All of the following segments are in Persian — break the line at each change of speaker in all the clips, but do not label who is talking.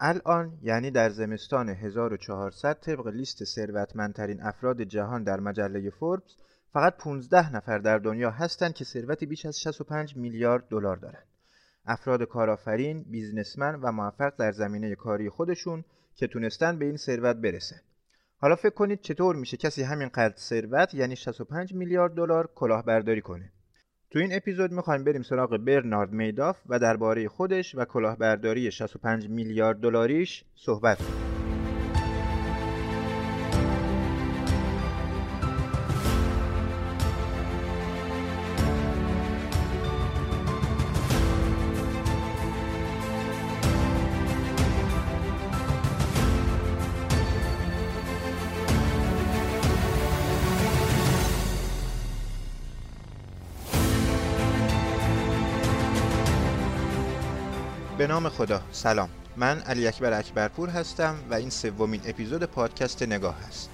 الان یعنی در زمستان 1400 طبق لیست ثروتمندترین افراد جهان در مجله فوربس فقط 15 نفر در دنیا هستند که ثروتی بیش از 65 میلیارد دلار دارند. افراد کارآفرین، بیزنسمن و موفق در زمینه کاری خودشون که تونستن به این ثروت برسن. حالا فکر کنید چطور میشه کسی همین قدر ثروت یعنی 65 میلیارد دلار کلاهبرداری کنه. تو این اپیزود می‌خوایم بریم سراغ برنارد میداف و درباره خودش و کلاهبرداری 65 میلیارد دلاریش صحبت کنیم. نام خدا. سلام. من علی اکبر اکبرپور هستم و این سومین اپیزود پادکست نگاه است.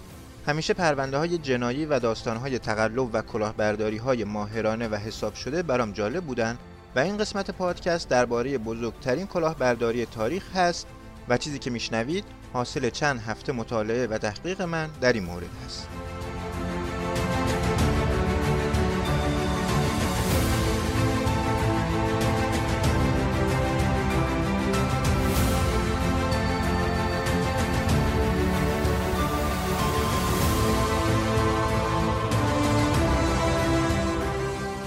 همیشه پرونده های جنایی و داستان های تقلب و کلاهبرداری های ماهرانه و حساب شده برام جالب بودن و این قسمت پادکست درباره بزرگترین کلاهبرداری تاریخ هست و چیزی که میشنوید حاصل چند هفته مطالعه و تحقیق من در این مورد هست.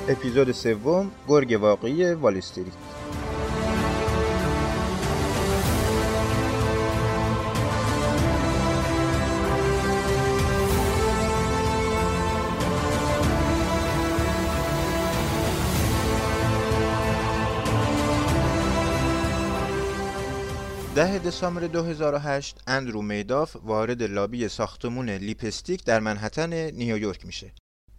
اپیزود سوم گرگ واقعی وال استریت ده دسامبر 2008 اندرو میداف وارد لابی ساختمون لیپستیک در منحتن نیویورک میشه.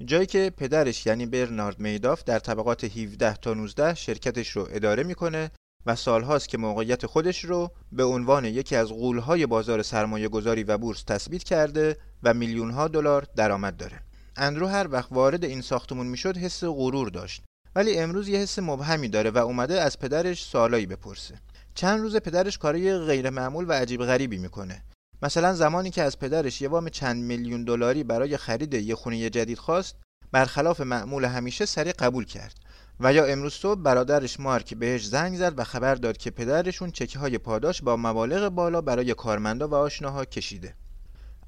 جایی که پدرش یعنی برنارد میداف در طبقات 17 تا 19 شرکتش رو اداره می‌کنه و سالهاست که موقعیت خودش رو به عنوان یکی از غولهای بازار سرمایه گذاری و بورس تثبیت کرده و میلیون ها دلار درآمد داره. اندرو هر وقت وارد این ساختمون می‌شد حس غرور داشت ولی امروز یه حس مبهمی داره و اومده از پدرش سوالایی بپرسه. چند روز پدرش کارای غیر معمول و عجیب غریبی می‌کنه مثلا زمانی که از پدرش یه وام چند میلیون دلاری برای خرید یه خونه جدید خواست برخلاف معمول همیشه سریع قبول کرد. و یا امروز صبح برادرش مارک بهش زنگ زد و خبر داد که پدرشون چکه های پاداش با مبالغ بالا برای کارمندا و آشناها کشیده.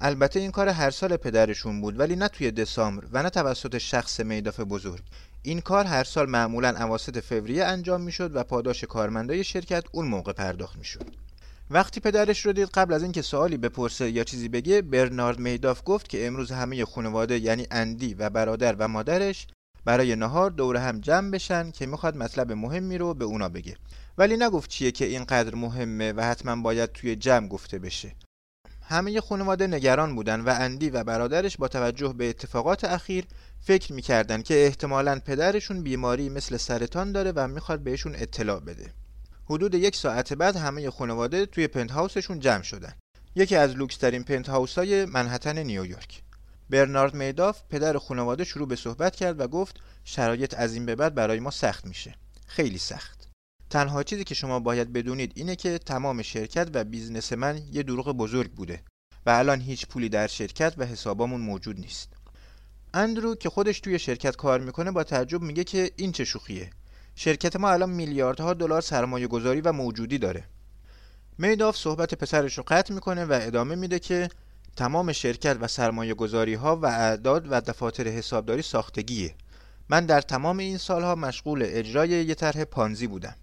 البته این کار هر سال پدرشون بود ولی نه توی دسامبر و نه توسط شخص میداف بزرگ. این کار هر سال معمولا اواسط فوریه انجام می‌شد و پاداش کارمندای شرکت اون موقع پرداخت می‌شد. وقتی پدرش رو دید قبل از اینکه سوالی بپرسه یا چیزی بگه برنارد میداف گفت که امروز همه خانواده یعنی اندی و برادر و مادرش برای نهار دور هم جمع بشن که می‌خواد مطلب مهمی رو به اونا بگه. ولی نگفت چیه که اینقدر مهمه و حتما باید توی جمع گفته بشه. همه خانواده نگران بودن و اندی و برادرش با توجه به اتفاقات اخیر فکر می‌کردن که احتمالا پدرشون بیماری مثل سرطان داره و می‌خواد بهشون اطلاع بده. حدود یک ساعت بعد همه خانواده توی پنت هاوسشون جمع شدن. یکی از لوکس ترین پنت هاوس های منهتن نیویورک. برنارد میداف پدر خانواده شروع به صحبت کرد و گفت شرایط از این به بعد برای ما سخت میشه. خیلی سخت. تنها چیزی که شما باید بدونید اینه که تمام شرکت و business من یه دروغ بزرگ بوده و الان هیچ پولی در شرکت و حسابامون موجود نیست. اندرو که خودش توی شرکت کار می‌کنه با تعجب میگه که این چه شوخیه. شرکت ما الان میلیاردها دلار سرمایه گذاری و موجودی داره. میداف صحبت پسرش رو قطع می‌کنه و ادامه میده که تمام شرکت و سرمایه گذاری ها و اعداد و دفاتر حسابداری ساختگیه. من در تمام این سالها مشغول اجرای یه طرح پانزی بودم.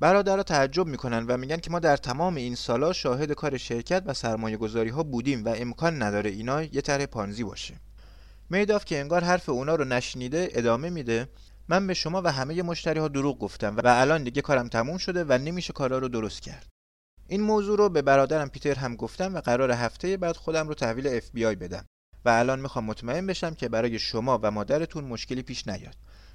برادرها تعجب می‌کنن و میگن که ما در تمام این سالها شاهد کار شرکت و سرمایه گذاری ها بودیم و امکان نداره اینا یه طرح پانزی باشه. میداف که انگار حرف اونا رو نشنیده ادامه میده. من به شما و همه مشتری ها دروغ گفتم و الان دیگه کارم تموم شده و نمیشه کارا رو درست کرد. این موضوع رو به برادرم پیتر هم گفتم و قراره هفته بعد خودم رو تحویل اف بی آی بدم و الان می‌خوام مطمئن بشم که برای شما و مادرتون مشکلی پیش نیاد.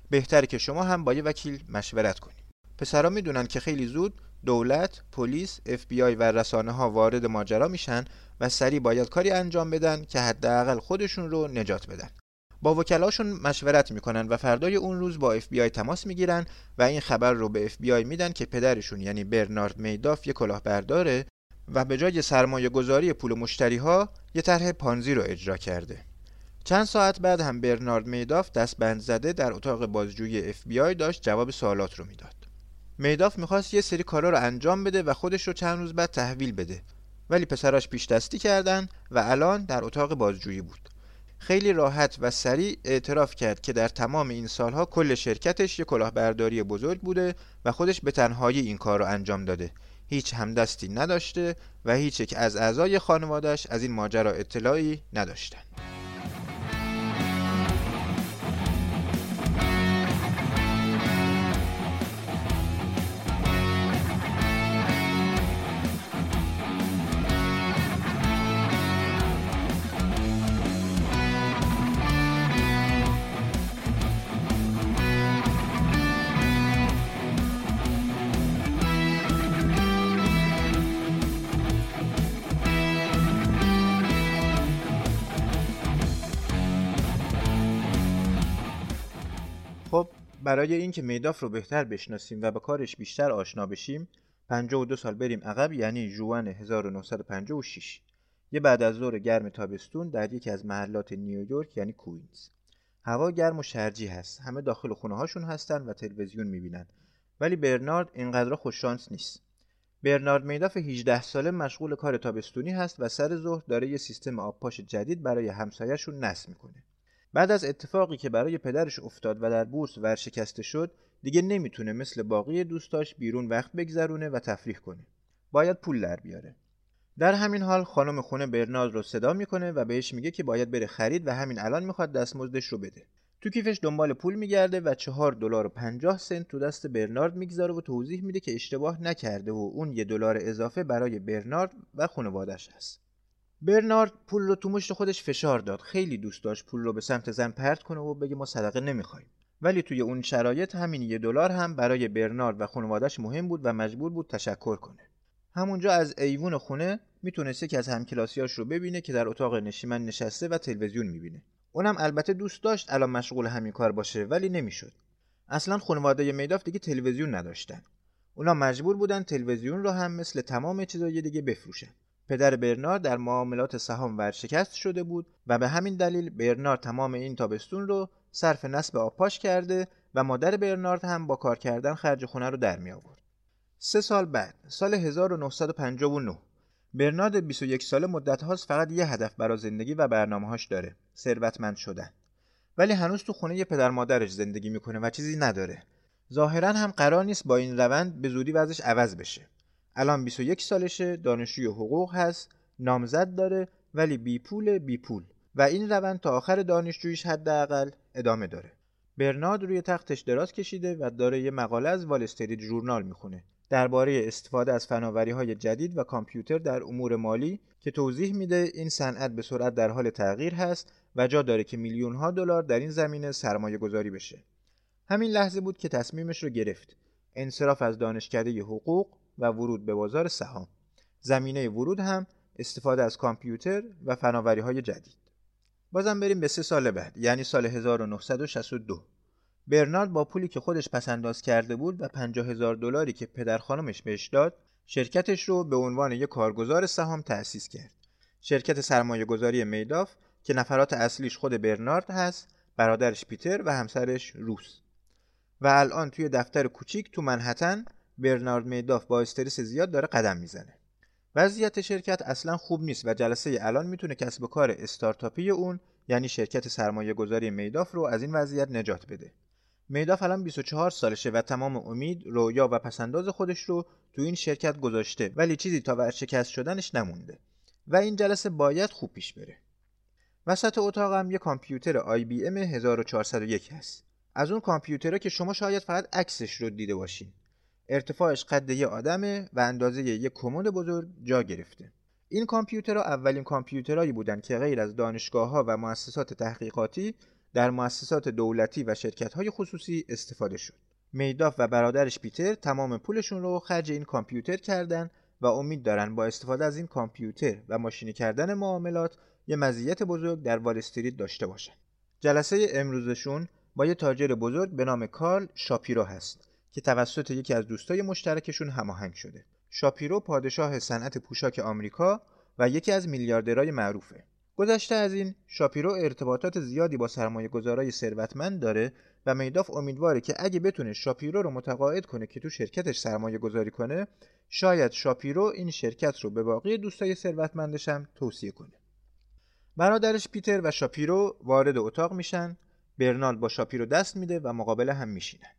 بهتره که شما هم با یه وکیل مشورت کنید پسرا می‌دونن که خیلی زود دولت، پلیس، اف بی آی و رسانه ها وارد ماجرا میشن و سریع باید کاری انجام بدن که حداقل خودشون رو نجات بدن. با وکلاشون مشورت می‌کنن و فردای اون روز با اف بی آی تماس می‌گیرن و این خبر رو به اف بی آی میدن که پدرشون یعنی برنارد میداف یه کلاهبرداره و به جای سرمایه گذاری پول مشتری ها یه طرح پانزی رو اجرا کرده. چند ساعت بعد هم برنارد میداف دست بند زده در اتاق بازجویی اف بی آی داشت جواب سوالات رو می‌داد. میداف می‌خواست یه سری کارا رو انجام بده و خودش رو چند روز بعد تحویل بده. ولی پسراش پیش دستی کردن و الان در اتاق بازجویی بود. خیلی راحت و سریع اعتراف کرد که در تمام این سالها کل شرکتش یه کلاهبرداری بزرگ بوده و خودش به تنهایی این کار رو انجام داده. هیچ همدستی نداشته و هیچ یک از اعضای خانوادش از این ماجرا اطلاعی نداشتن برای اینکه میداف رو بهتر بشناسیم و به کارش بیشتر آشنا بشیم 52 سال بریم عقب یعنی جوان 1956 یه بعد از ظهر گرم تابستون در یکی از محلات نیویورک یعنی کوینز. هوا گرم و شرجی هست. همه داخل خونه هاشون هستن و تلویزیون می‌بینن. ولی برنارد اینقدر خوششانس نیست. برنارد میداف 18 ساله مشغول کار تابستونی هست و سر ظهر داره یه سیستم آبپاش جدید برای همسایهشون نصب می‌کنه. بعد از اتفاقی که برای پدرش افتاد و در بورس ورشکسته شد دیگه نمی‌تونه مثل باقی دوستاش بیرون وقت بگذرونه و تفریح کنه. باید پول در بیاره. در همین حال خانم خونه برنارد رو صدا می‌کنه و بهش میگه که باید بره خرید و همین الان می‌خواد دستمزدش رو بده. تو کیفش دنبال پول میگرده و چهار دلار و پنجاه سنت تو دست برنارد می‌گذاره و توضیح میده که اشتباه نکرده و اون یه دلار اضافه برای برنارد و خانوادش هست. برنارد پول رو تو مشت خودش فشار داد. خیلی دوست داشت پول رو به سمت زن پرت کنه و بگه ما صدقه نمی‌خوایم. ولی توی اون شرایط همین یه دلار هم برای برنارد و خانوادش مهم بود و مجبور بود تشکر کنه. همونجا از ایوون خونه می‌تونست یکی از همکلاسیاش رو ببینه که در اتاق نشیمن نشسته و تلویزیون می‌بینه. اونم البته دوست داشت الان مشغول همین کار باشه ولی نمی‌شد. اصلا خانواده میداف دیگه تلویزیون نداشتن. اونا مجبور بودن تلویزیون رو هم مثل تمام چیزای دیگه بفروشن. پدر برنارد در معاملات سهام ورشکست شده بود و به همین دلیل برنارد تمام این تابستون رو صرف نسب آبپاش کرده و مادر برنارد هم با کار کردن خرج خونه رو در می آورد. سه سال بعد سال 1959 برنارد 21 ساله مدت هاست فقط یه هدف برای زندگی و برنامه هاش داره ثروتمند شدن. ولی هنوز تو خونه یه پدر مادرش زندگی می‌کنه و چیزی نداره. ظاهرا هم قرار نیست با این روند به زودی وضعش عوض بشه. الان 21 سالشه دانشجوی حقوق هست نامزد داره ولی بی پول بی پول و این روند تا آخر دانشجویش حداقل ادامه داره. برنارد روی تختش دراز کشیده و داره یه مقاله از وال استریت ژورنال می‌خونه. درباره استفاده از فناوری های جدید و کامپیوتر در امور مالی که توضیح میده این صنعت به سرعت در حال تغییر هست و جا داره که میلیون ها دلار در این زمینه سرمایه گذاری بشه. همین لحظه بود که تصمیمش رو گرفت. انصراف از دانشکده حقوق و ورود به بازار سهام. زمینه ورود هم استفاده از کامپیوتر و فناوری های جدید. بازم بریم به سه سال بعد یعنی سال 1962 برنارد با پولی که خودش پسنداز کرده بود و 50 هزار دلاری که پدر خانمش بهش داد شرکتش رو به عنوان یک کارگزار سهام تأسیس کرد. شرکت سرمایه گذاری میداف که نفرات اصلیش خود برنارد هست برادرش پیتر و همسرش روس. و الان توی دفتر کوچیک تو منحتن برنارد میداف با استرس زیاد داره قدم می‌زنه وضعیت شرکت اصلا خوب نیست و جلسه الان می‌تونه کسب و کار استارتاپی اون یعنی شرکت سرمایه گذاری میداف رو از این وضعیت نجات بده میداف الان 24 سالشه و تمام امید، رویا و پسنداز خودش رو تو این شرکت گذاشته ولی چیزی تا ورشکست شدنش نمونده و این جلسه باید خوب پیش بره. وسط اتاقم یه کامپیوتر IBM 1401 هست. از اون کامپیوترها که شما شاید فقط عکسش رو دیده باشین. ارتفاعش قد یه آدمه و اندازه یه کمد بزرگ جا گرفته. این کامپیوترها اولین کامپیوترهایی بودند که غیر از دانشگاه ها و مؤسسات تحقیقاتی در مؤسسات دولتی و شرکت های خصوصی استفاده شد. میداف و برادرش پیتر تمام پولشون رو خرج این کامپیوتر کردن و امید دارن با استفاده از این کامپیوتر و ماشینی کردن معاملات یه مزیت بزرگ در وال استریت داشته باشن. جلسه امروزشون با یه تاجر بزرگ به نام کارل شاپیرو هست. که توسط یکی از دوستای مشترکشون هماهنگ شده. شاپیرو پادشاه صنعت پوشاک آمریکا و یکی از میلیاردرهای معروفه. گذشته از این شاپیرو ارتباطات زیادی با سرمایه گذارای ثروتمند داره و میداف امیدواره که اگه بتونه شاپیرو رو متقاعد کنه که تو شرکتش سرمایه گذاری کنه شاید شاپیرو این شرکت رو به باقی دوستای ثروتمندش هم توصیه کنه. برادرش پیتر و شاپیرو وارد اتاق میشن. برنالد با شاپیرو دست میده و مقابل هم میشینن.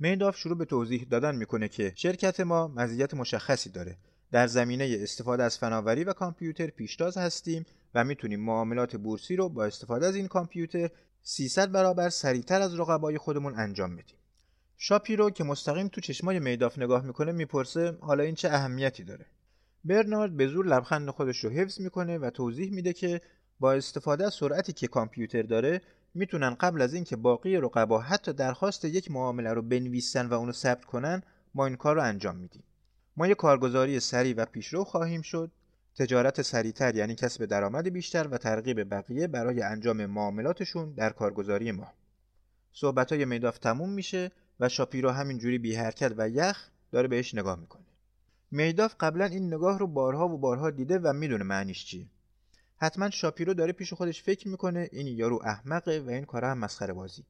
میداف شروع به توضیح دادن می‌کنه که شرکت ما مزیت مشخصی داره در زمینه استفاده از فناوری و کامپیوتر پیشتاز هستیم و می‌تونیم معاملات بورسی رو با استفاده از این کامپیوتر 300 برابر سریعتر از رقبای خودمون انجام بدیم. شاپیرو که مستقیم تو چشمای میداف نگاه می‌کنه می‌پرسه حالا این چه اهمیتی داره؟ برنارد به زور لبخند خودش رو حفظ می‌کنه و توضیح میده که با استفاده از سرعتی که کامپیوتر داره می‌تونن قبل از اینکه باقی رقبا حتی درخواست یک معامله رو بنویسن و اونو ثبت کنن ما این کار رو انجام میدیم. ما یک کارگزاری سریع و پیشرو خواهیم شد. تجارت سریعتر یعنی کسب درآمد بیشتر و ترغیب بقیه برای انجام معاملاتشون در کارگزاری ما. صحبت های میداف تموم میشه و شاپیرو همینجوری بی حرکت و یخ داره بهش نگاه می‌کنه. میداف قبلا این نگاه رو بارها و بارها دیده و می‌دونه معنیش چیه. حتما شاپیرو داره پیش خودش فکر می‌کنه این یارو احمقه و این کارا هم مسخره بازی.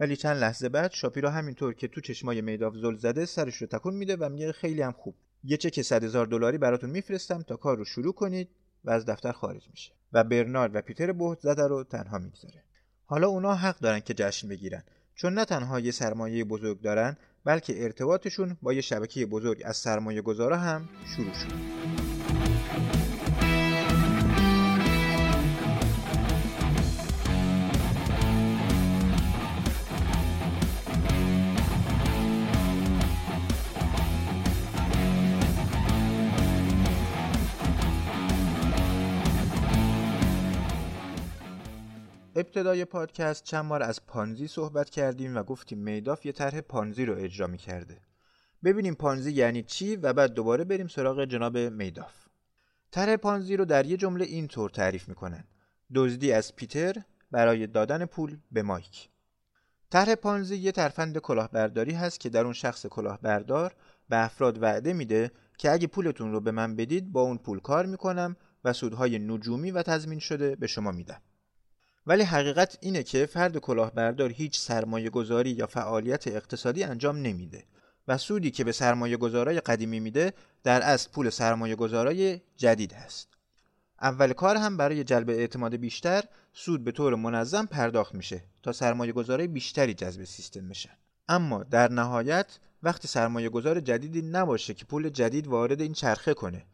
ولی چند لحظه بعد شاپیرو همینطور که تو چشمای میداف زل زده سرش رو تکون میده و میگه خیلی هم خوب. یه چک 100 هزار دلاری براتون میفرستم تا کار رو شروع کنید و از دفتر خارج میشه. و برنارد و پیتر بهت زده رو تنها می‌گذاره. حالا اونا حق دارن که جشن بگیرن. چون نه تنها یه سرمایه بزرگ دارن بلکه ارتباطشون با یه شبکه بزرگ از سرمایه گذارا هم شروع شد ابتدای پادکست چند بار از پانزی صحبت کردیم و گفتیم میداف یه طرح پانزی رو اجرا می کرده. ببینیم پانزی یعنی چی و بعد دوباره بریم سراغ جناب میداف. طرح پانزی رو در یه جمله اینطور تعریف می‌کنن. دزدی از پیتر برای دادن پول به مایک. طرح پانزی یه ترفند کلاهبرداری هست که در اون شخص کلاهبردار به افراد وعده میده که اگه پولتون رو به من بدید با اون پول کار می‌کنم و سودهای نجومی و تضمین شده به شما میدم. ولی حقیقت اینه که فرد کلاهبردار هیچ سرمایه گذاری یا فعالیت اقتصادی انجام نمیده و سودی که به سرمایه گذارای قدیمی میده در اصل پول سرمایه گذارای جدید هست. اول کار هم برای جلب اعتماد بیشتر سود به طور منظم پرداخت میشه تا سرمایه گذارای بیشتری جذب سیستم میشن. اما در نهایت وقتی سرمایه گذار جدیدی نباشه که پول جدید وارد این چرخه کنه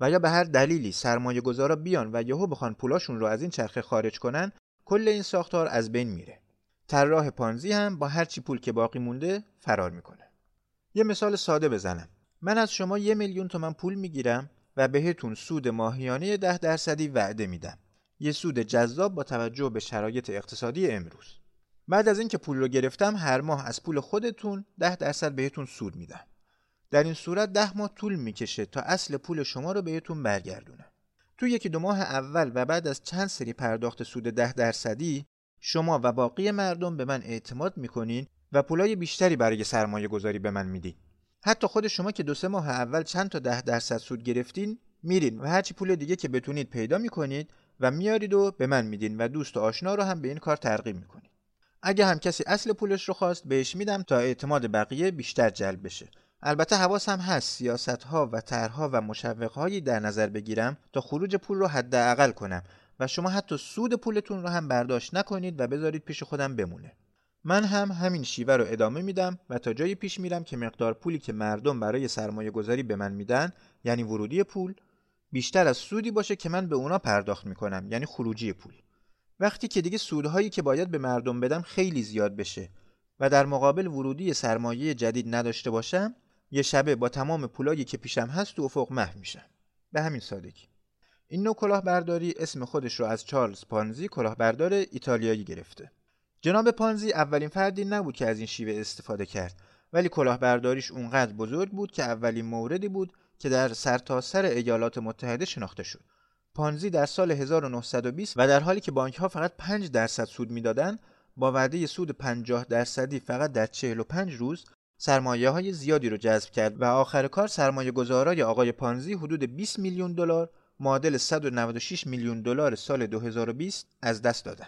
و یا به هر دلیلی سرمایه گذارا بیان و یهو بخوان پولاشون رو از این چرخه خارج کنن کل این ساختار از بین میره. طراح پانزی هم با هر چی پول که باقی مونده فرار می‌کنه. یه مثال ساده بزنم. من از شما یه میلیون تومن پول می‌گیرم و بهتون سود ماهیانه ده درصدی وعده میدم. یه سود جذاب با توجه به شرایط اقتصادی امروز. بعد از اینکه پول رو گرفتم هر ماه از پول خودتون ده درصد بهتون سود میدم. در این صورت ده ماه طول می‌کشه تا اصل پول شما رو بهتون برگردونه. تو یکی دو ماه اول و بعد از چند سری پرداخت سود ده درصدی شما و باقی مردم به من اعتماد می‌کنین و پولای بیشتری برای سرمایه گذاری به من میدین. حتی خود شما که دو سه ماه اول چند تا ده درصد سود گرفتین میرین و هرچی پول دیگه که بتونید پیدا می‌کنید و میارید و به من میدین و دوست و آشنا رو هم به این کار ترغیب می‌کنید. اگه هم کسی اصل پولش رو خواست بهش میدم تا اعتماد بقیه بیشتر جلب بشه. البته حواسم هست سیاست ها و طرحها و مشوق هایی در نظر بگیرم تا خروج پول رو حداقل کنم و شما حتی سود پولتون رو هم برداشت نکنید و بذارید پیش خودم بمونه. من هم همین شیوه رو ادامه میدم و تا جایی پیش میرم که مقدار پولی که مردم برای سرمایه گذاری به من میدن یعنی ورودی پول بیشتر از سودی باشه که من به اونا پرداخت می‌کنم یعنی خروجی پول. وقتی که دیگه سودهایی که باید به مردم بدم خیلی زیاد بشه و در مقابل ورودی سرمایه جدید نداشته باشم یه شبه با تمام پولایی که پیشم هست تو افق محو میشم. به همین سادگی. این نوع کلاهبرداری اسم خودش رو از چارلز پانزی کلاهبردار ایتالیایی گرفته. جناب پانزی اولین فردی نبود که از این شیوه استفاده کرد ولی کلاهبرداریش اونقدر بزرگ بود که اولین موردی بود که در سرتاسر سر ایالات متحده شناخته شد. پانزی در سال 1920 و در حالی که بانک ها فقط 5 درصد سود می‌دادند با وعده سود 50 درصدی فقط در 45 روز سرمایه های زیادی رو جذب کرد و آخر کار سرمایه گذارای آقای پانزی حدود 20 میلیون دلار معادل 196 میلیون دلار سال 2020 از دست دادن.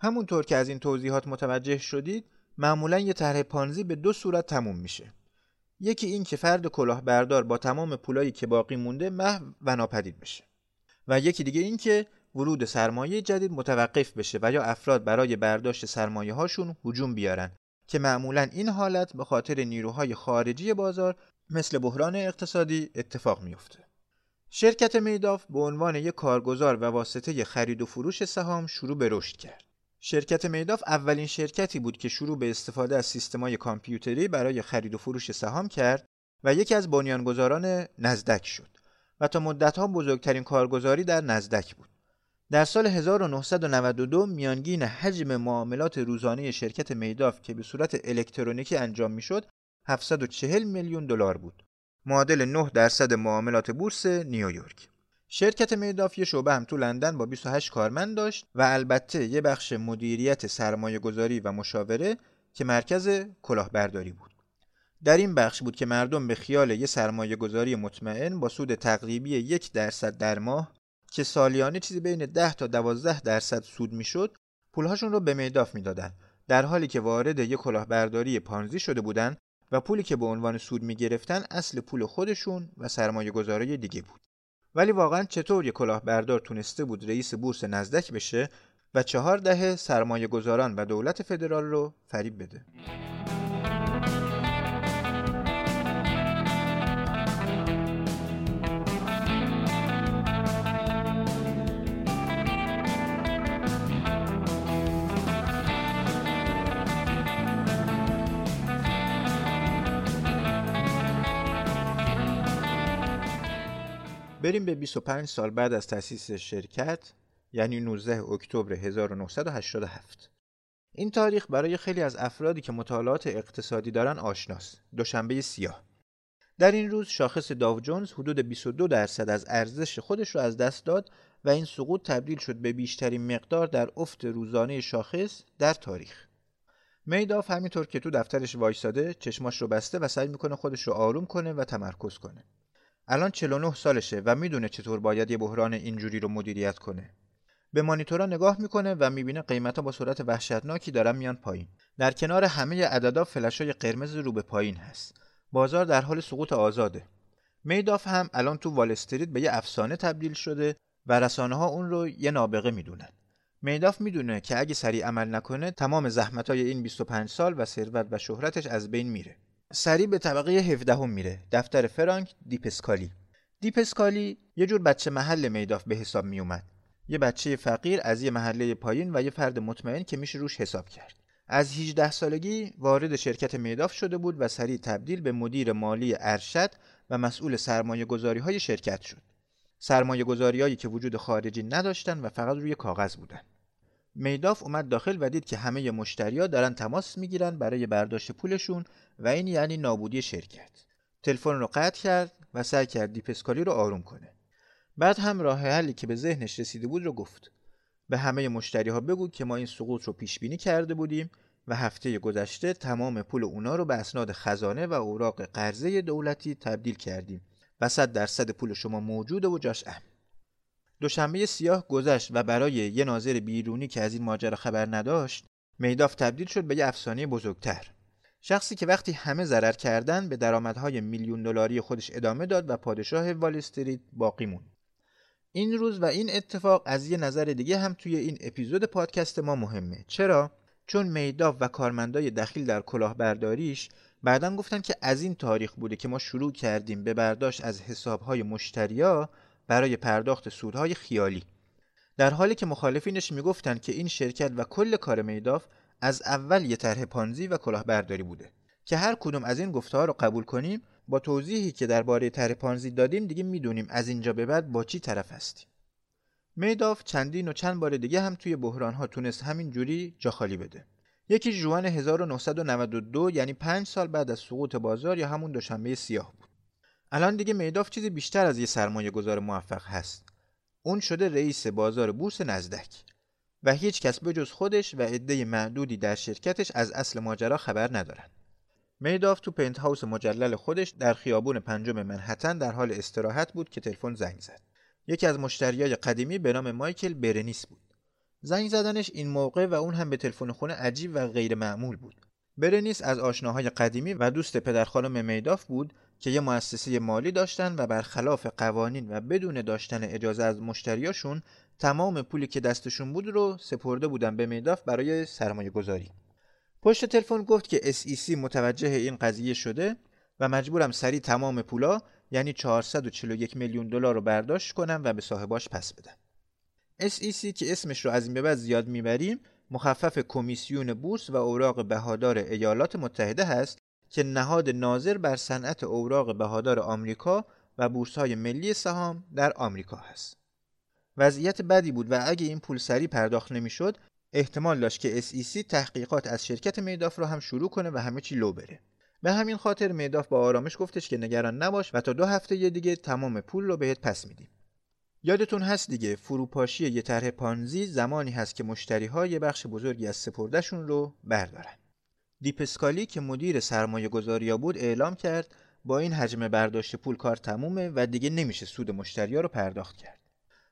همونطور که از این توضیحات متوجه شدید معمولا یه طرح پانزی به دو صورت تموم میشه. یکی این که فرد کلاهبردار با تمام پولایی که باقی مونده محو و ناپدید بشه. و یکی دیگه این که ورود سرمایه جدید متوقف بشه و یا افراد برای برداشت سرمایه هاشون هجوم بیارن که معمولا این حالت به خاطر نیروهای خارجی بازار مثل بحران اقتصادی اتفاق میفته. شرکت میداف به عنوان یک کارگزار و واسطه خرید و فروش سهام شروع به رشد کرد. شرکت میداف اولین شرکتی بود که شروع به استفاده از سیستمای کامپیوتری برای خرید و فروش سهام کرد و یکی از بنیانگذاران نزدک شد و تا مدتها بزرگترین کارگزاری در نزدک بود. در سال 1992 میانگین حجم معاملات روزانه شرکت میداف که به صورت الکترونیکی انجام می‌شد 740 میلیون دلار بود. معادل 9 درصد معاملات بورس نیویورک. شرکت میداف یه شعبه هم تو لندن با 28 کارمند داشت و البته یه بخش مدیریت سرمایه گذاری و مشاوره که مرکز کلاهبرداری بود. در این بخش بود که مردم به خیال یه سرمایه گذاری مطمئن با سود تقریبی یک درصد در ماه که سالیانه چیزی بین 10 تا 12 درصد سود می‌شد پولهاشون رو به میداف می‌دادن. در حالی که وارد یک کلاهبرداری پانزی شده بودن و پولی که به عنوان سود می‌گرفتن اصل پول خودشون و سرمایه گذاری دیگه بود. ولی واقعا چطور یک کلاهبردار تونسته بود رئیس بورس نزدک بشه و چهار دهه سرمایه گذاران و دولت فدرال رو فریب بده؟ بریم به 25 سال بعد از تأسیس شرکت یعنی 19 اکتبر 1987 این تاریخ برای خیلی از افرادی که مطالعات اقتصادی دارن آشناست. دوشنبه سیاه. در این روز شاخص داو جونز حدود 22 درصد از ارزش خودش رو از دست داد و این سقوط تبدیل شد به بیشترین مقدار در افت روزانه شاخص در تاریخ. میداف همینطور که تو دفترش وایساده چشماش رو بسته و سعی می‌کنه خودش رو آروم کنه و تمرکز کنه. الان 49 سالشه و می‌دونه چطور باید یه بحران اینجوری رو مدیریت کنه. به مانیتورا نگاه می‌کنه و می‌بینه قیمتا با سرعت وحشتناکی دارن میان پایین. در کنار همه عددا فلشای قرمز رو به پایین هست. بازار در حال سقوط آزاده. میداف هم الان تو وال استریت به یه افسانه تبدیل شده و رسانه ها اون رو یه نابغه می‌دونن. میداف می‌دونه که اگه سریع عمل نکنه تمام زحمت های این 25 سال و ثروت و شهرتش از بین میره. سریع به طبقه 17 هم میره. دفتر فرانک دیپسکالی. دیپسکالی یه جور بچه محل میداف به حساب میومد. یه بچه فقیر از یه محله پایین و یه فرد مطمئن که میشه روش حساب کرد. از 18 سالگی وارد شرکت میداف شده بود و سریع تبدیل به مدیر مالی ارشد و مسئول سرمایه گذاری های شرکت شد. سرمایه گذاری هایی که وجود خارجی نداشتن و فقط روی کاغذ بودن. میداف اومد داخل و دید که همه مشتریا دارن تماس می‌گیرن برای برداشت پولشون و این یعنی نابودی شرکت. تلفن رو قطع کرد و سعی کرد دیپسکالی رو آروم کنه. بعد هم راه حلی که به ذهنش رسیده بود رو گفت. به همه مشتری ها بگو که ما این سقوط رو پیش بینی کرده بودیم و هفته گذشته تمام پول اونا رو به اسناد خزانه و اوراق قرضه دولتی تبدیل کردیم و صد درصد پول شما موجوده و جاش امن دوشنبه سیاه گذشت و برای یه ناظر بیرونی که از این ماجرا خبر نداشت میداف تبدیل شد به یه افسانه بزرگتر. شخصی که وقتی همه ضرر کردن به درآمدهای میلیون دلاری خودش ادامه داد و پادشاه وال استریت باقی موند. این روز و این اتفاق از یه نظر دیگه هم توی این اپیزود پادکست ما مهمه. چرا؟ چون میداف و کارمندای دخیل در کلاهبرداریش بعدا گفتن که از این تاریخ بوده که ما شروع کردیم به برداشت از حسابهای مشتریا برای پرداخت سودهای خیالی. در حالی که مخالفینش می‌گفتند که این شرکت و کل کار میداف از اول یه طرح پانزی و کلاهبرداری بوده که هر کدوم از این گفته ها رو قبول کنیم با توضیحی که درباره طرح پانزی دادیم دیگه می‌دونیم از اینجا به بعد با چی طرف هستیم. میداف چندین و چند بار دیگه هم توی بحران ها تونست همین جوری جا خالی بده. یکی جوان 1992 یعنی پنج سال بعد از سقوط بازار یا همون دوشنبه سیاه بود. الان دیگه میداف چیزی بیشتر از یه سرمایه گذار موفق هست. اون شده رئیس بازار بورس نزدک. و هیچ کس بجز خودش و عده معدودی در شرکتش از اصل ماجرا خبر ندارن میداف تو پنت هاوس مجلل خودش در خیابون پنجم منحتن در حال استراحت بود که تلفن زنگ زد. یکی از مشتریای قدیمی به نام مایکل برنیس بود. زنگ زدنش این موقع و اون هم به تلفن خونه عجیب و غیر معمول بود. برنیس از آشناهای قدیمی و دوست پدر خانم میداف بود که یه مؤسسه مالی داشتن و برخلاف قوانین و بدون داشتن اجازه از مشتریاشون تمام پولی که دستشون بود رو سپرده بودن به میداف برای سرمایه گذاری. پشت تلفن گفت که SEC متوجه این قضیه شده و مجبورم سریع تمام پولا یعنی 441 میلیون دلار رو برداشت کنم و به صاحباش پس بدم. SEC که اسمش رو از این به بعد زیاد می‌بریم مخفف کمیسیون بورس و اوراق بهادار ایالات متحده هست که نهاد ناظر بر صنعت اوراق بهادار آمریکا و بورس های ملی سهام در آمریکا هست. وضعیت بدی بود و اگه این پول سری پرداخت نمی‌شد احتمال داشت که SEC تحقیقات از شرکت میداف رو هم شروع کنه و همه چی لو بره. به همین خاطر میداف با آرامش گفتش که نگران نباش و تا دو هفته یه دیگه تمام پول رو بهت پس میدیم. یادتون هست دیگه فروپاشی یه طرح پانزی زمانی هست که مشتری ها یه بخش بزرگی از سپردهشون رو بردارن. دیپسکالی که مدیر سرمایه گذاریا بود اعلام کرد با این حجم برداشت پول کار تمومه و دیگه نمیشه سود مشتریا رو پرداخت کرد.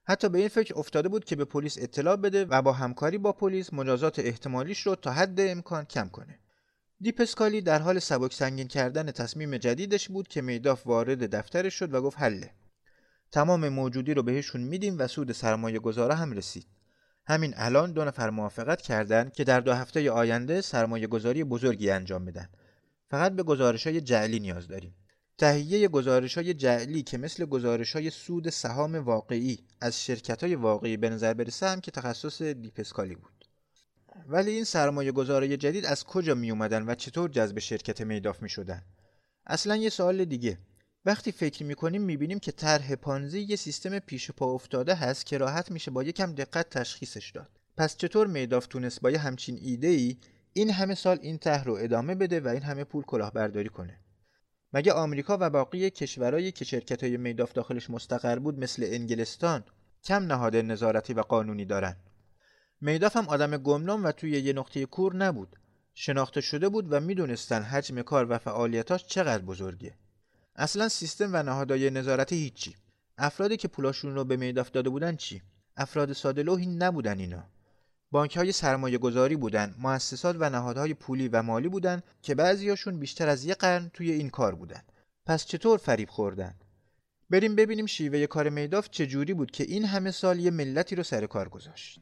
حتی به این فکر افتاده بود که به پلیس اطلاع بده و با همکاری با پلیس مجازات احتمالیش رو تا حد امکان کم کنه. دیپسکالی در حال سبک سنگین کردن تصمیم جدیدش بود که میداف وارد دفترش شد و گفت حله. تمام موجودی رو بهشون میدیم و سود سرمایه گذاره هم رسید. همین الان دو نفر موافقت کردند که در دو هفته آینده سرمایه گذاری بزرگی انجام بدن. فقط به گزارش های جعلی نیاز داریم. تهیه گزارش های جعلی که مثل گزارش های سود سهام واقعی از شرکت های واقعی به نظر برسه هم که تخصص دیپسکالی بود. ولی این سرمایه گذاری جدید از کجا می اومدن و چطور جذب شرکت میداف می شدن؟ اصلا یه سوال دیگه وقتی فکر می‌کنیم می‌بینیم که طرح پانزی یه سیستم پیش پا افتاده هست که راحت میشه با یکم دقت تشخیصش داد پس چطور میداف تونست با یه همچین ایده ای این همه سال این طرح رو ادامه بده و این همه پول کلاهبرداری کنه مگه آمریکا و باقی کشورهایی که شرکت های میداف داخلش مستقر بود مثل انگلستان کم نهاد نظارتی و قانونی دارن؟ میداف هم آدم گمنام و توی یه نقطه کور نبود. شناخته شده بود و می‌دونستن حجم کار و فعالیتاش چقدر بزرگه. اصلا سیستم و نهادهای نظارتی هیچی. افرادی که پولاشون رو به میداف داده بودن چی؟ افراد ساده لوحی نبودن اینا. بانک های سرمایه گذاری بودن مؤسسات و نهادهای پولی و مالی بودن که بعضیاشون بیشتر از یک قرن توی این کار بودن. پس چطور فریب خوردن؟ بریم ببینیم شیوه کار میداف چجوری بود که این همه سال یه ملتی رو سر کار گذاشت.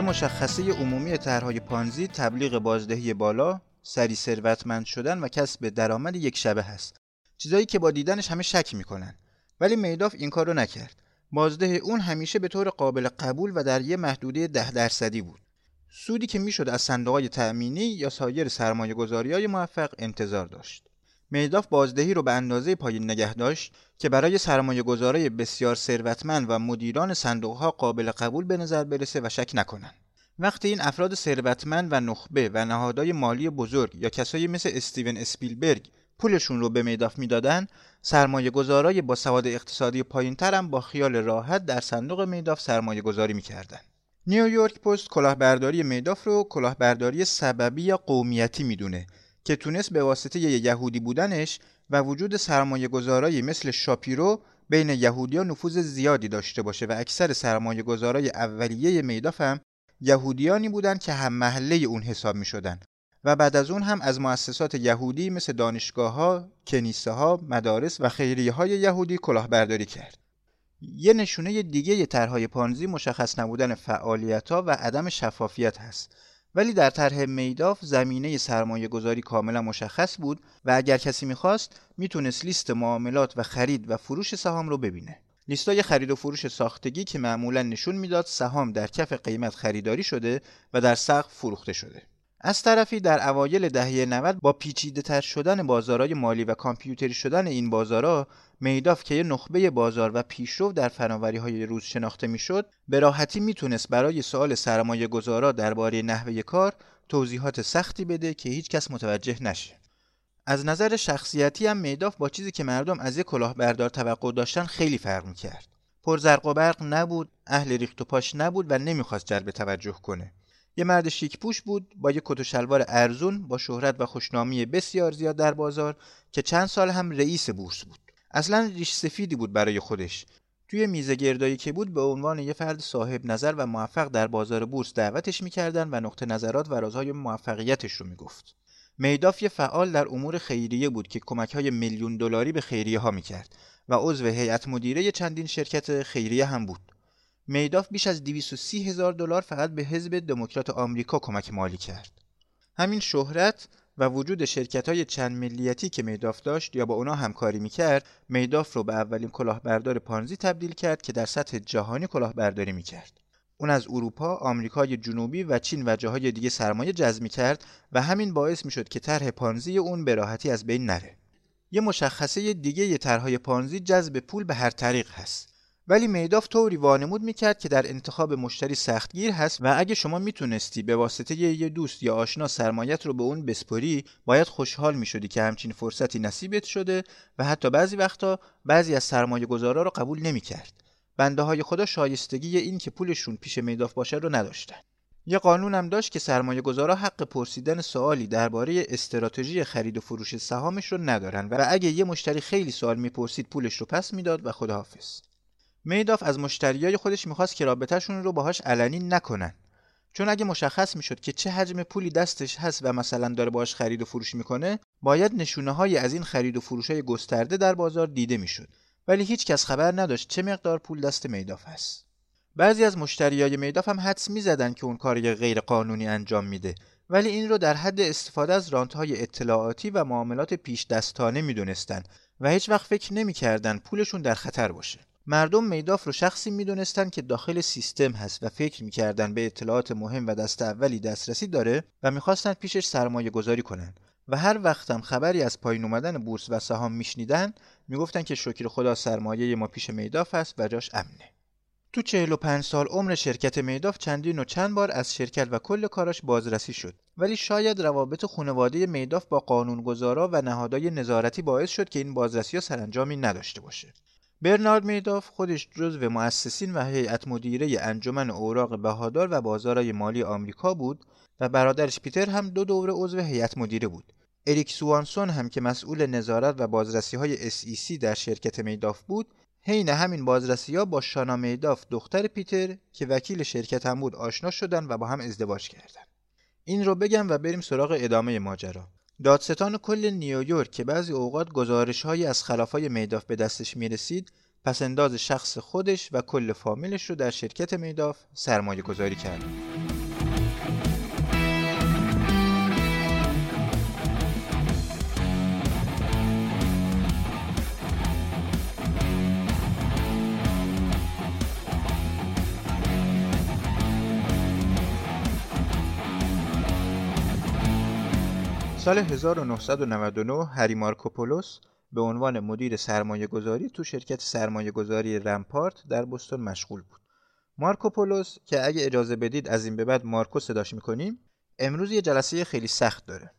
یه مشخصه عمومی طرحهای پانزی تبلیغ بازدهی بالا، سری ثروتمند شدن و کسب درآمد یک شبه هست. چیزایی که با دیدنش همه شک می‌کنن. ولی میداف این کارو نکرد. بازده اون همیشه به طور قابل قبول و در یه محدوده ده درصدی بود. سودی که می‌شد از صندوقهای تأمینی یا سایر سرمایه گذاری های موفق انتظار داشت. میداف بازدهی رو به اندازه پایین نگه داشت که برای سرمایه گذاره بسیار ثروتمند و مدیران صندوق ها قابل قبول به نظر برسه و شک نکنند. وقتی این افراد ثروتمند و نخبه و نهادهای مالی بزرگ یا کسایی مثل استیون اسپیلبرگ پولشون رو به میداف می‌دادن سرمایه گذارای با سواد اقتصادی پایین هم با خیال راحت در صندوق میداف سرمایه گذاری می‌کردن نیویورک پست کلاهبرداری میداف رو کلاهبرداری سببی یا قومیتی می‌دونه که تونست به واسطه یهودی بودنش و وجود سرمایه گذارایی مثل شاپیرو بین یهودیا نفوذ زیادی داشته باشه و اکثر سرمایه گذارای اولیه میداف هم یهودیانی بودند که هم محله اون حساب می شدن و بعد از اون هم از مؤسسات یهودی مثل دانشگاه ها، کنیسه ها، مدارس و خیریه های یهودی کلاهبرداری کرد. یه نشونه دیگه طرحهای پانزی مشخص نبودن فعالیت ها و عدم شفافیت هست ولی در طرح میداف زمینه سرمایه گذاری کاملا مشخص بود و اگر کسی می‌خواست می‌تونست لیست معاملات و خرید و فروش سهام رو ببینه. لیستای خرید و فروش ساختگی که معمولا نشون می‌داد سهام در کف قیمت خریداری شده و در سقف فروخته شده. از طرفی در اوایل دهه 90 با پیچیده تر شدن بازارهای مالی و کامپیوتری شدن این بازارها میداف که یه نخبه بازار و پیشرو در فناوری های روز شناخته می‌شد به راحتی می‌تونست برای سوال سرمایه گذارا درباره نحوه کار توضیحات سختی بده که هیچ کس متوجه نشه. از نظر شخصیتی هم میداف با چیزی که مردم از یک کلاهبردار توقع داشتن خیلی فرق می‌کرد. زرق و برق نبود اهل ریخت و پاش نبود و نمی‌خواست جلب توجه کنه. یه مرد شیک پوش بود با یک کت و شلوار ارزون با شهرت و خوشنامی بسیار زیاد در بازار که چند سال هم رئیس بورس بود. اصلا ریش سفیدی بود برای خودش. توی میزه گردایی که بود به عنوان یه فرد صاحب نظر و موفق در بازار بورس دعوتش می‌کردن و نقطه نظرات و رازهای موفقیتش رو می‌گفت. میداف یه فعال در امور خیریه بود که کمک های میلیون دلاری به خیریه ها می‌کرد و عضو هیئت مدیره چندین شرکت خیریه هم بود. میداف بیش از 230 هزار دلار فقط به حزب دموکرات آمریکا کمک مالی کرد همین شهرت و وجود شرکت های چند ملیتی که میداف داشت یا با اونا همکاری می‌کرد میداف رو به اولین کلاهبردار پانزی تبدیل کرد که در سطح جهانی کلاهبرداری می‌کرد اون از اروپا، آمریکای جنوبی و چین و جاهای دیگه سرمایه جذب کرد و همین باعث می‌شد که طرح پانزی اون به راحتی از بین نره. یه مشخصه دیگه یه طرحهای پانزی جذب پول به هر طریق هست. ولی میداف طوری وانمود می‌کرد که در انتخاب مشتری سختگیر هست و اگه شما می‌تونستی به واسطه یه دوست یا آشنا سرمایت رو به اون بسپری باید خوشحال می‌شدی که همچین فرصتی نصیبت شده و حتی بعضی وقتا بعضی از سرمایه گذارا رو قبول نمی‌کرد. بنده های خدا شایستگی این که پولشون پیش میداف باشه رو نداشتن. یه قانون هم داشت که سرمایه گذارا حق پرسیدن سوالی درباره استراتژی خرید و فروش سهامش رو ندارن و اگه یه مشتری خیلی سوال می‌پرسید پولش رو پس می‌داد و خداحافظ. میداف از مشتریای خودش می‌خواست که رابطهشون رو باهاش علنی نکنن. چون اگه مشخص می‌شد که چه حجم پولی دستش هست و مثلا داره باهاش خرید و فروش می‌کنه باید نشونه های از این خرید و فروش های گسترده در بازار دیده می‌شد. ولی هیچ کس خبر نداشت چه مقدار پول دست میداف هست. بعضی از مشتریای میداف هم حدس می‌زدن که اون کاری غیر قانونی انجام میده. ولی این رو در حد استفاده از های اطلاعاتی و معاملات پیش دستانه می‌دونستن و هیچ وقت فکر نمی‌کردن پولشون در خطر باشه. مردم میداف رو شخصی می‌دونستن که داخل سیستم هست و فکر می‌کردن به اطلاعات مهم و دست اولی دسترسی داره و می‌خواستن پیشش سرمایه گذاری کنن. و هر وقتم خبری از پایین اومدن بورس و سهام میشنیدن می‌گفتن که شکر خدا سرمایه ما پیش میداف است و جاش امنه. تو 45 سال عمر شرکت میداف چندین و چند بار از شرکت و کل کاراش بازرسی شد. ولی شاید روابط خانواده میداف با قانونگذارا و نهادهای نظارتی باعث شد که این بازرسی ها سرانجامی نداشته باشه. برنارد میداف خودش جزو مؤسسین و هیئت مدیره انجمن اوراق بهادار و بازارهای مالی آمریکا بود و برادرش پیتر هم دو دوره عضو هیئت مدیره بود. اریک سوانسون هم که مسئول نظارت و بازرسی های SEC در شرکت میداف بود حین همین بازرسی ها با شانا میداف دختر پیتر که وکیل شرکت هم بود آشنا شدن و با هم ازدواج کردن. این رو بگم و بریم سراغ ادامه ماجرا. دادستان کل نیویورک که بعضی اوقات گزارش هایی از خلافای میداف به دستش می‌رسید پسنداز شخص خودش و کل فامیلش رو در شرکت میداف سرمایه گذاری کرد. سال 1999 هری مارکوپولوس به عنوان مدیر سرمایه گذاری تو شرکت سرمایه گذاری رمپارت در بستون مشغول بود. مارکوپولوس که اگه اجازه بدید از این به بعد مارکو صداش می‌کنیم امروز یه جلسه خیلی سخت داره.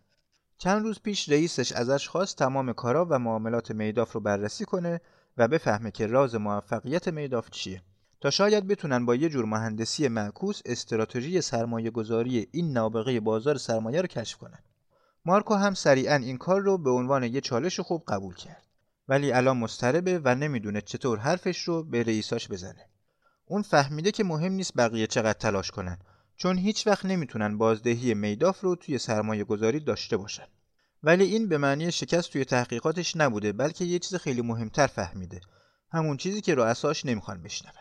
چند روز پیش رئیسش ازش خواست تمام کارا و معاملات میداف رو بررسی کنه و بفهمه که راز موفقیت میداف چیه. تا شاید بتونن با یه جور مهندسی معکوس استراتژی سرمایه گذاری این نابغه بازار سرمایه رو کشف کنن. مارکو هم سریعا این کار رو به عنوان یه چالش خوب قبول کرد. ولی الان مضطربه و نمی‌دونه چطور حرفش رو به رئیساش بزنه. اون فهمیده که مهم نیست بقیه چقدر تلاش کنن چون هیچ وقت نمی‌تونن بازدهی میداف رو توی سرمایه گذاری داشته باشن. ولی این به معنی شکست توی تحقیقاتش نبوده بلکه یه چیز خیلی مهمتر فهمیده. همون چیزی که رؤساش نمی‌خوان بشنون.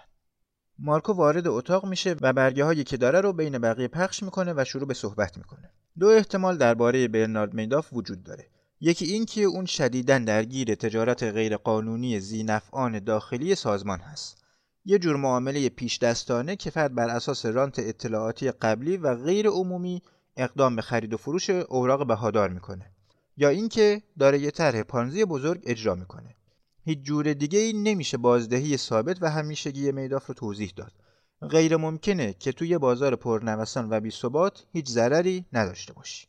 مارکو وارد اتاق میشه و برگه هایی که داره رو بین بقیه پخش می‌کنه و شروع به صحبت می‌کنه. دو احتمال درباره برنارد میداف وجود داره. یکی این که اون شدیدا درگیر تجارت غیرقانونی زینفعان داخلی سازمان هست. یه جور معامله پیش دستانه که فرد بر اساس رانت اطلاعاتی قبلی و غیر عمومی اقدام به خرید و فروش اوراق بهادار می‌کنه. یا اینکه داره یه طرح پانزی بزرگ اجرا می‌کنه. هیچ جور دیگه ای نمیشه بازدهی ثابت و همیشگی میداف رو توضیح داد. غیر ممکنه که توی بازار پرنوسان و بی ثبات هیچ ضرری نداشته باشی.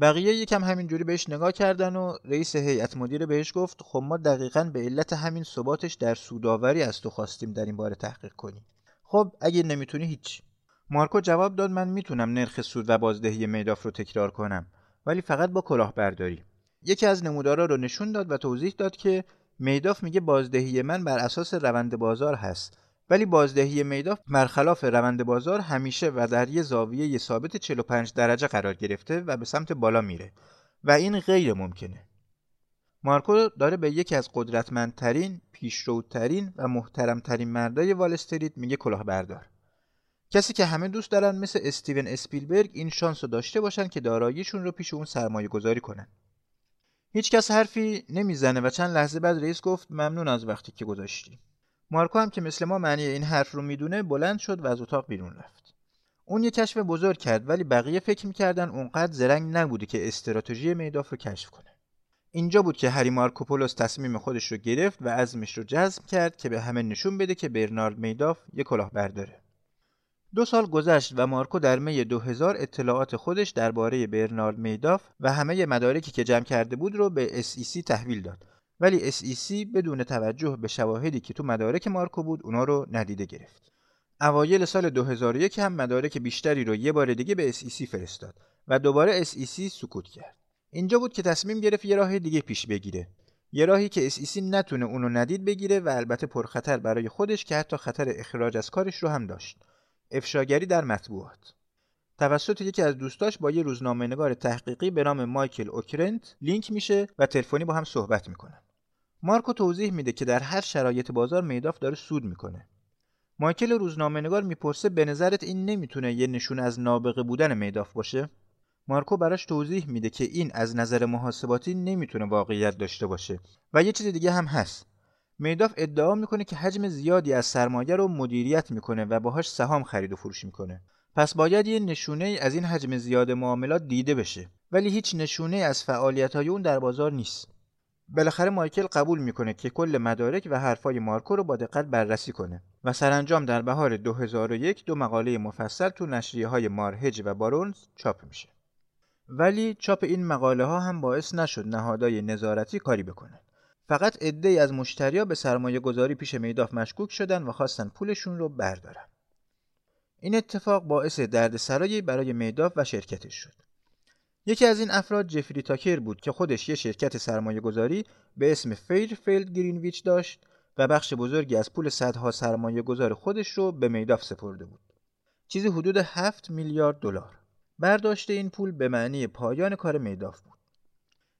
بقیه یکم همینجوری بهش نگاه کردن و رئیس هیئت مدیره بهش گفت خب ما دقیقا به علت همین ثباتش در سوداوری از تو خواستیم در این باره تحقیق کنیم. خب اگه نمی‌تونی هیچ. مارکو جواب داد من می‌تونم نرخ سود و بازدهی میداف رو تکرار کنم ولی فقط با کلاهبرداری. یکی از نمودارا رو نشون داد و توضیح داد که میداف میگه بازدهی من بر اساس روند بازار هست ولی بازدهی میداف برخلاف روند بازار همیشه و در یه زاویه ثابت 45 درجه قرار گرفته و به سمت بالا میره و این غیر ممکنه مارکو داره به یکی از قدرتمندترین، پیشروترین و محترمترین مردای وال استریت میگه کلاهبردار. کسی که همه دوست دارن مثل استیون اسپیلبرگ این شانس رو داشته باشن که داراییشون رو پیش اون سرمایه گذاری کنن. هیچ کس حرفی نمی‌زنه و چند لحظه بعد رئیس گفت ممنون از وقتی که گذاشتی. مارکو هم که مثل ما معنی این حرف رو می‌دونه بلند شد و از اتاق بیرون رفت. اون یه کشف بزرگ کرد ولی بقیه فکر می‌کردن اونقدر زرنگ نبوده که استراتژی میداف رو کشف کنه. اینجا بود که هری مارکوپولوس تصمیم خودش رو گرفت و عزمش رو جزم کرد که به همه نشون بده که برنارد میداف یه کلاه برداره. دو سال گذشت و مارکو در می 2000 اطلاعات خودش درباره برنارد میداف و همه مدارکی که جمع کرده بود رو به SEC تحویل داد. ولی SEC بدون توجه به شواهدی که تو مدارک مارکو بود اونا رو ندیده گرفت. اوایل سال 2001 هم مدارک بیشتری رو یه بار دیگه به SEC فرستاد و دوباره SEC سکوت کرد. اینجا بود که تصمیم گرفت یه راه دیگه پیش بگیره. یه راهی که SEC نتونه اونو ندید بگیره و البته پرخطر برای خودش که حتی خطر اخراج از کارش رو هم داشت. افشاگری در مطبوعات. توسط یکی از دوستاش با یه روزنامه‌نگار تحقیقی به نام مایکل اوکرنت لینک میشه و تلفنی با هم صحبت می‌کنن. مارکو توضیح میده که در هر شرایط بازار میداف داره سود می‌کنه. مایکل روزنامه‌نگار می‌پرسه به نظرت این نمی‌تونه یه نشون از نابغه بودن میداف باشه؟ مارکو براش توضیح میده که این از نظر محاسباتی نمی‌تونه واقعیت داشته باشه و یه چیز دیگه هم هست. میداف ادعا می‌کنه که حجم زیادی از سرمایه رو مدیریت می‌کنه و باهاش سهام خرید و فروش می‌کنه. پس باید یه نشونه از این حجم زیاد معاملات دیده بشه ولی هیچ نشونه از فعالیت های اون در بازار نیست. بالاخره مایکل قبول می‌کنه که کل مدارک و حرفای مارکو رو با دقت بررسی کنه و سرانجام در بهار 2001 دو مقاله مفصل تو نشریه های مارهج و بارونز چاپ میشه. ولی چاپ این مقاله ها هم باعث نشد نهادهای نظارتی کاری بکنن. فقط عده از مشتریا به سرمایه گذاری پیش میداف مشکوک شدن و خواستن پولشون رو بردارن. این اتفاق باعث دردسرایی برای میداف و شرکتش شد. یکی از این افراد جفری تاکر بود که خودش یه شرکت سرمایه گذاری به اسم فیرفیلد گرینویچ داشت و بخش بزرگی از پول صدها سرمایه گذار خودش رو به میداف سپرده بود. چیزی حدود 7 میلیارد دلار. برداشت این پول به معنی پایان کار میداف بود.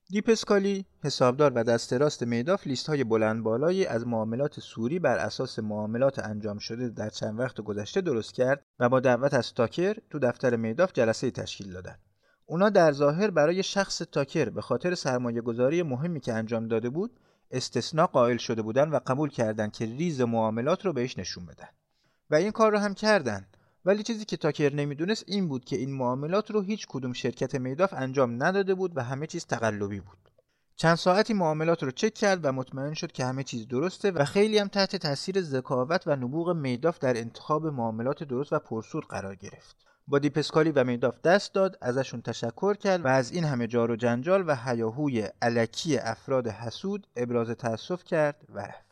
دیپاسکالی حسابدار و دست راست میداف لیست های بلند بالایی از معاملات صوری بر اساس معاملات انجام شده در چند وقت گذشته درست کرد و با دعوت از تاکر تو دفتر میداف جلسه تشکیل دادند. اونا در ظاهر برای شخص تاکر به خاطر سرمایه گذاری مهمی که انجام داده بود استثناء قائل شده بودن و قبول کردند که ریز معاملات رو بهش نشون بدن و این کار رو هم کردن ولی چیزی که تاکر نمی‌دونست این بود که این معاملات رو هیچ کدوم شرکت میداف انجام نداده بود و همه چیز تقلبی بود. چند ساعتی معاملات رو چک کرد و مطمئن شد که همه چیز درسته و خیلی هم تحت تاثیر ذکاوت و نبوغ میداف در انتخاب معاملات درست و پرسود قرار گرفت. با دیپسکالی و میداف دست داد ازشون تشکر کرد و از این همه جار و جنجال و هیاهوی علکی افراد حسود ابراز تأسف کرد و رفت.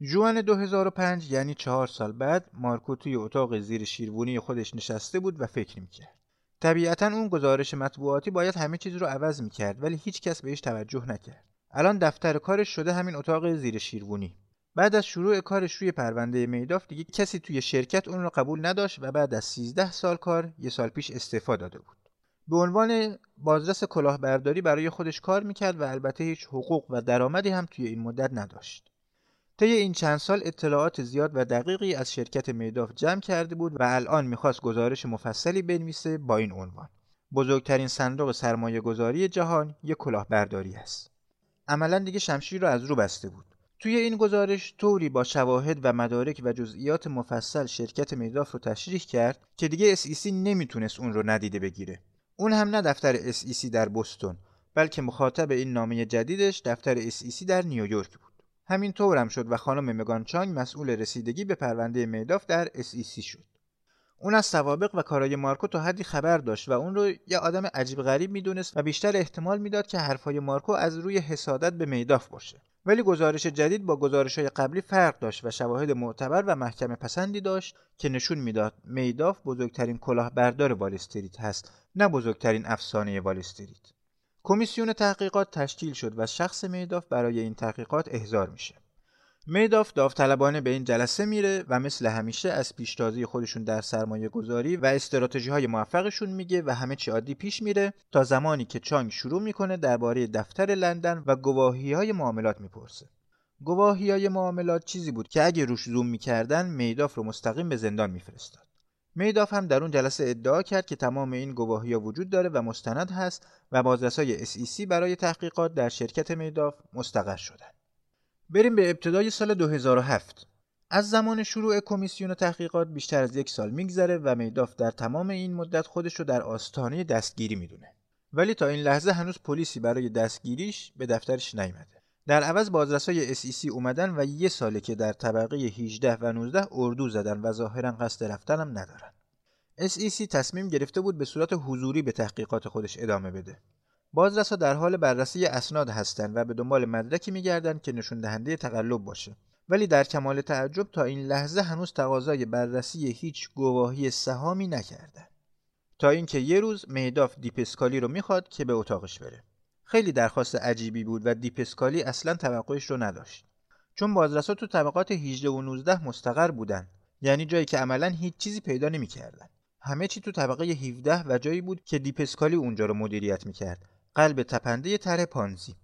جوان 2005 یعنی چهار سال بعد مارکو توی اتاق زیر شیروانی خودش نشسته بود و فکر می‌کرد. طبیعتا اون گزارش مطبوعاتی باید همه چیز رو عوض می‌کرد ولی هیچ کس بهش توجه نکرد. الان دفتر کارش شده همین اتاق زیر شیروانی. بعد از شروع کارش روی پرونده میداف دیگه کسی توی شرکت اون رو قبول نداشت و بعد از 13 سال کار یه سال پیش استعفا داده بود. به عنوان بازرس کلاهبرداری برای خودش کار می‌کرد و البته هیچ حقوق و درآمدی هم توی این مدت نداشت. طی این چند سال اطلاعات زیاد و دقیقی از شرکت میداف جمع کرده بود و الان می‌خواست گزارش مفصلی بنویسه با این عنوان بزرگترین صندوق سرمایه گذاری جهان یک کلاهبرداری است عملا دیگه شمشیر رو از رو بسته بود توی این گزارش طوری با شواهد و مدارک و جزئیات مفصل شرکت میداف رو تشریح کرد که دیگه SEC نمی‌تونست اون رو ندیده بگیره. اون هم نه دفتر SEC در بوستون بلکه مخاطب این نامه جدیدش دفتر SEC در نیویورک بود. همین طورم شد و خانم مگان چانگ مسئول رسیدگی به پرونده میداف در SEC شد. اون از سوابق و کارای مارکو تا حدی خبر داشت و اون رو یه آدم عجیب غریب می‌دونست و بیشتر احتمال می‌داد که حرفای مارکو از روی حسادت به میداف باشه. ولی گزارش جدید با گزارش های قبلی فرق داشت و شواهد معتبر و محکم پسندی داشت که نشون می‌داد میداف بزرگترین کلاهبردار وال استریت هست نه بزرگترین افسانه وال استریت کمیسیون تحقیقات تشکیل شد و شخص میداف برای این تحقیقات احضار میشه میداف داوطلبانه به این جلسه میره و مثل همیشه از پیشتازی خودشون در سرمایه گذاری و استراتژی های موفقشون میگه و همه چی عادی پیش میره تا زمانی که چانگ شروع می‌کنه درباره دفتر لندن و گواهی های معاملات می‌پرسه. گواهی های معاملات چیزی بود که اگه روش زوم می‌کردن میداف رو مستقیم به زندان میفرستاد. میداف هم در اون جلسه ادعا کرد که تمام این گواهی ها وجود داره و مستند هست و بازرسای SEC برای تحقیقات در شرکت میداف مستقر شدن. بریم به ابتدای سال 2007 از زمان شروع کمیسیون تحقیقات بیشتر از یک سال میگذره و میداف در تمام این مدت خودش رو در آستانه دستگیری می‌دونه. ولی تا این لحظه هنوز پلیسی برای دستگیریش به دفترش نیامده در عوض بازرسای SEC اومدن و یه ساله که در طبقه 18 و 19 اردو زدن و ظاهرا قصد رفتن هم ندارن SEC تصمیم گرفته بود به صورت حضوری به تحقیقات خودش ادامه بده. بازرسا در حال بررسی اسناد هستند و به دنبال مدرکی میگردند که نشون دهنده تقلب باشه. ولی در کمال تعجب تا این لحظه هنوز تقاضای بررسی هیچ گواهی سهامی نکردند تا اینکه یه روز میداف دیپسکالی رو می‌خواد که به اتاقش بره. خیلی درخواست عجیبی بود و دیپسکالی اصلا توقعش رو نداشت. چون بازرسا تو طبقات 18 و 19 مستقر بودن یعنی جایی که عملا هیچ چیزی پیدا نمی‌کردن. همه چی تو طبقه 17 و جایی بود که دیپسکالی اونجا رو مدیریت می‌کرد. قلب تپنده طرح پانزی.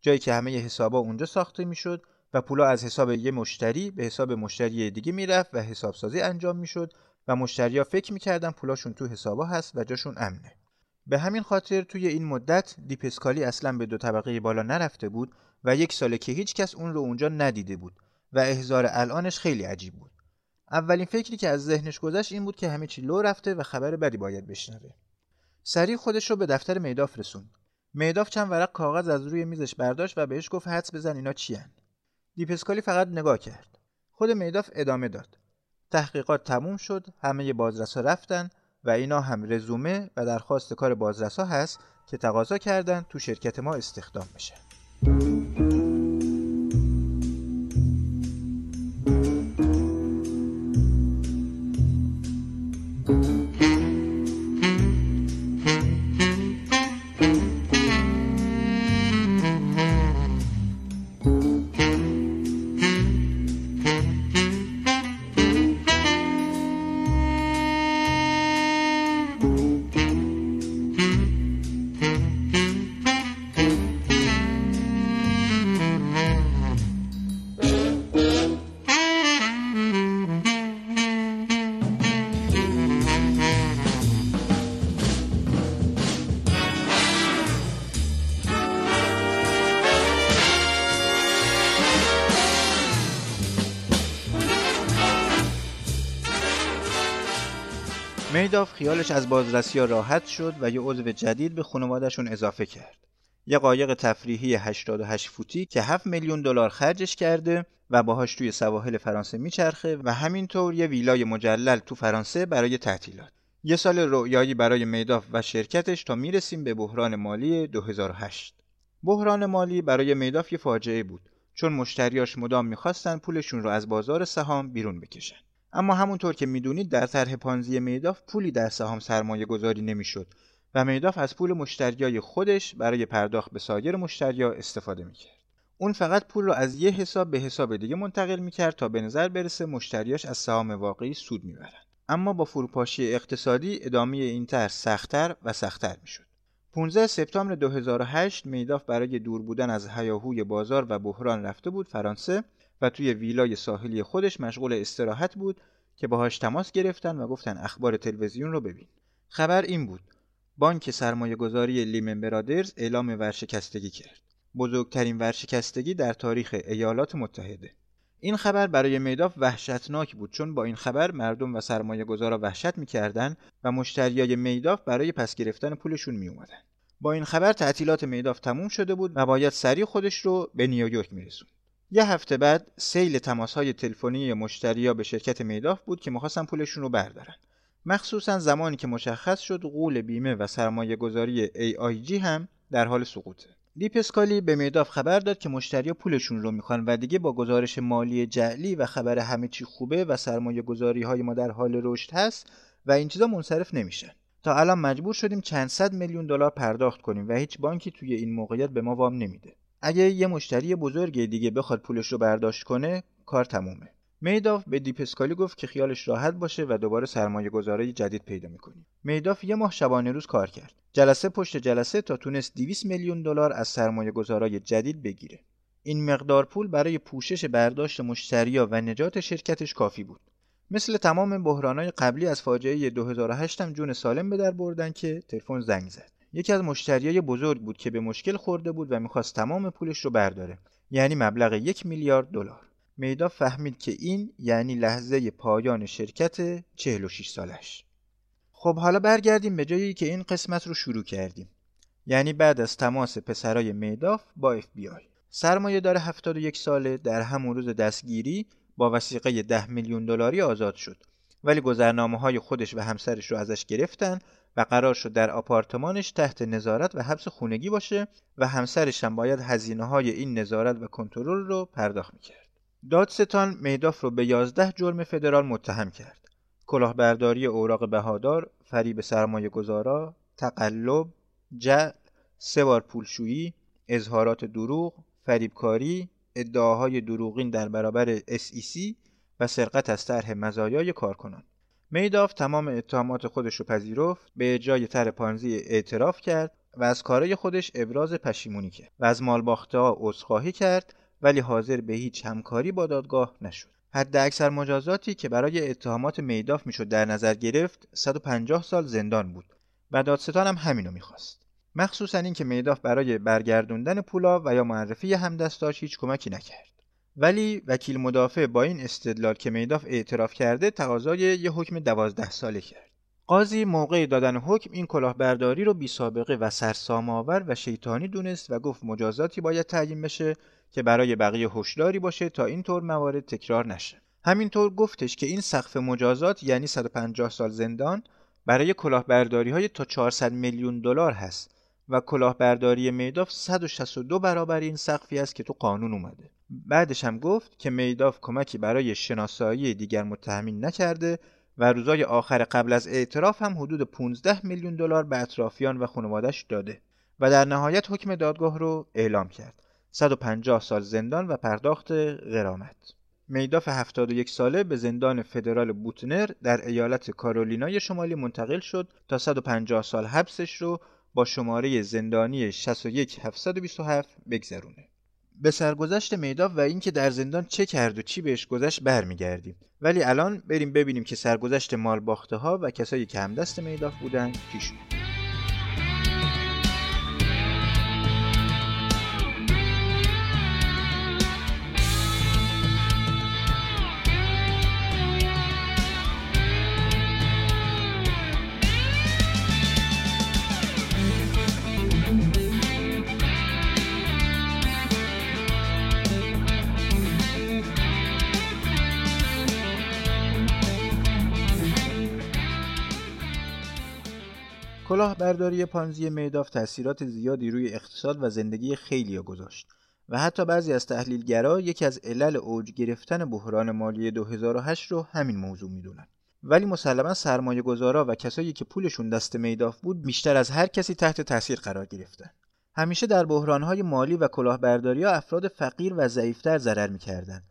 جایی که همه حسابا اونجا ساخته می‌شد و پولا از حساب یه مشتری به حساب مشتری دیگه می‌رفت و حسابسازی انجام می‌شد و مشتریا فکر می‌کردن پولاشون تو حسابا هست و جاشون امنه. به همین خاطر توی این مدت دیپسکالی اصلا به دو طبقه بالا نرفته بود و یک ساله که هیچ کس اون رو اونجا ندیده بود و احزار الانش خیلی عجیب بود. اولین فکری که از ذهنش گذشت این بود که همه چی لو رفته و خبر بدی باید بشنوه. سریع خودش رو به دفتر میداف رسوند. میداف چند ورق کاغذ از روی میزش برداشت و بهش گفت حدس بزن اینا چیان دیپسکالی فقط نگاه کرد. خود میداف ادامه داد. تحقیقات تموم شد همه بازرسا رفتن و اینا هم رزومه و درخواست کار بازرسا هست که تقاضا کردن تو شرکت ما استخدام بشه. خیالش از بازرسی راحت شد و یه عضو جدید به خانوادهشون اضافه کرد. یه قایق تفریحی 88 فوتی که 7 میلیون دلار خرجش کرده و باهاش توی سواحل فرانسه میچرخه و همینطور یه ویلای مجلل تو فرانسه برای تعطیلات. یه سال رویایی برای میداف و شرکتش تا می‌رسیم به بحران مالی 2008. بحران مالی برای میداف یه فاجعه بود چون مشتریاش مدام می‌خواستن پولشون رو از بازار سهام بیرون بکشن. اما همونطور که می‌دونید در طرح پانزی میداف پولی در سهام سرمایه گذاری نمی‌شد و میداف از پول مشتریای خودش برای پرداخت به سایر مشتریا استفاده می‌کرد. اون فقط پول رو از یه حساب به حساب دیگه منتقل می‌کرد تا به نظر برسه مشتریاش از سهام واقعی سود می‌برن. اما با فروپاشی اقتصادی ادامه این طرح سختتر و سختتر می‌شد. 15 سپتامبر 2008 میداف برای دور بودن از هیاهوی بازار و بحران رفته بود فرانسه و توی ویلای ساحلی خودش مشغول استراحت بود که باهاش تماس گرفتن و گفتن اخبار تلویزیون رو ببین خبر این بود بانک سرمایه گذاری لیمن برادرز اعلام ورشکستگی کرد بزرگترین ورشکستگی در تاریخ ایالات متحده این خبر برای میداف وحشتناک بود چون با این خبر مردم و سرمایه گذارا وحشت می‌کردن و مشتریای میداف برای پس گرفتن پولشون می اومدن. با این خبر تعطیلات میداف تموم شده بود و باید سریع خودش رو به نیویورک میرسوند. یه هفته بعد سیل تماس های تلفنی مشتریا به شرکت میداف بود که می‌خواستن پولشون رو بردارن. مخصوصا زمانی که مشخص شد قول بیمه و سرمایه گذاری AIG هم در حال سقوطه. لیپسکالی به میداف خبر داد که مشتریا پولشون رو می‌خوان و دیگه با گزارش مالی جعلی و خبر همه چی خوبه و سرمایه گذاری های ما در حال رشد هست و این چیزا منصرف نمیشن. تا الان مجبور شدیم چند صد میلیون دلار پرداخت کنیم و هیچ بانکی توی این موقعیت به ما وام نمیده. اگه یه مشتری بزرگ دیگه بخواد پولش رو برداشت کنه کار تمومه. میداف به دیپسکالی گفت که خیالش راحت باشه و دوباره سرمایه گذاری جدید پیدا می‌کنیم. میداف یه ماه شبانه روز کار کرد. جلسه پشت جلسه تا تونست 200 میلیون دلار از سرمایه گذارای جدید بگیره. این مقدار پول برای پوشش برداشت مشتریا و نجات شرکتش کافی بود. مثل تمام بحرانهای قبلی از فاجعه 2008 هم جون سالم به در بردن که تلفن زنگ زد. یکی از مشتریای بزرگ بود که به مشکل خورده بود و می‌خواست تمام پولش رو برداره یعنی مبلغ یک میلیارد دلار. میدا فهمید که این یعنی لحظه پایان شرکت 46 سالش. خب حالا برگردیم به جایی که این قسمت رو شروع کردیم. یعنی بعد از تماس پسرای میداف با اف بی آی. سرمایه داره 71 ساله در همون روز دستگیری با وسیقه 10 میلیون دلاری آزاد شد. ولی گذرنامه های خودش و همسرش رو ازش گرفتن و قرار شد در آپارتمانش تحت نظارت و حبس خونگی باشه و همسرش هم باید هزینه های این نظارت و کنترل رو پرداخت می‌کرد. دادستان میداف رو به 11 جرم فدرال متهم کرد. کلاهبرداری اوراق بهادار، فریب سرمایه گذارا، تقلب، جعل، سه بار پولشویی، اظهارات دروغ، فریبکاری، ادعاهای دروغین در برابر SEC و سرقت از طرح مزایای کارکنان. میداف تمام اتهامات خودش رو پذیرفت به اجرای طرح پانزی اعتراف کرد و از کارای خودش ابراز پشیمونی کرد و از مالباخته ها عذرخواهی کرد ولی حاضر به هیچ همکاری با دادگاه نشد. حد اکثر مجازاتی که برای اتهامات میداف می‌شد در نظر گرفت 150 سال زندان بود و دادستان هم همینو می‌خواست. مخصوصا اینکه میداف برای برگردوندن پولا و یا معرفی همدستاش هیچ کمکی نکرد. ولی وکیل مدافع با این استدلال که میداف اعتراف کرده تقاضای یه حکم دوازده ساله کرد. قاضی موقع دادن حکم این کلاهبرداری رو بی سابقه و سرسام آور و شیطانی دونست و گفت مجازاتی باید تعیین بشه که برای بقیه هشداری باشه تا اینطور موارد تکرار نشه. همینطور گفتش که این سقف مجازات یعنی 150 سال زندان برای کلاهبرداری های تا 400 میلیون دلار هست و کلاهبرداری میداف 162 برابر این سقفی است که تو قانون اومده. بعدش هم گفت که میداف کمکی برای شناسایی دیگر متهمین نکرده و روزای آخر قبل از اعتراف هم حدود 15 میلیون دلار به اطرافیان و خانوادش داده و در نهایت حکم دادگاه رو اعلام کرد. 150 سال زندان و پرداخت غرامت. میداف 71 ساله به زندان فدرال بوتنر در ایالت کارولینای شمالی منتقل شد تا 150 سال حبسش رو با شماره زندانی 61727 بگذرونه. به سرگذشت میداف و اینکه در زندان چه کرد و چی بهش گذشت برمیگردیم. ولی الان بریم ببینیم که سرگذشت مالباخته ها و کسایی که همدست میداف بودن چی کلاهبرداری پانزی میداف تاثیرات زیادی روی اقتصاد و زندگی خیلی گذاشت و حتی بعضی از تحلیلگرا یکی از علل اوج گرفتن بحران مالی 2008 رو همین موضوع می‌دونن. ولی مسلما سرمایه گذارا و کسایی که پولشون دست میداف بود بیشتر از هر کسی تحت تاثیر قرار گرفتن. همیشه در بحرانهای مالی و کلاهبرداری ها افراد فقیر و ضعیفتر ضرر می‌کردند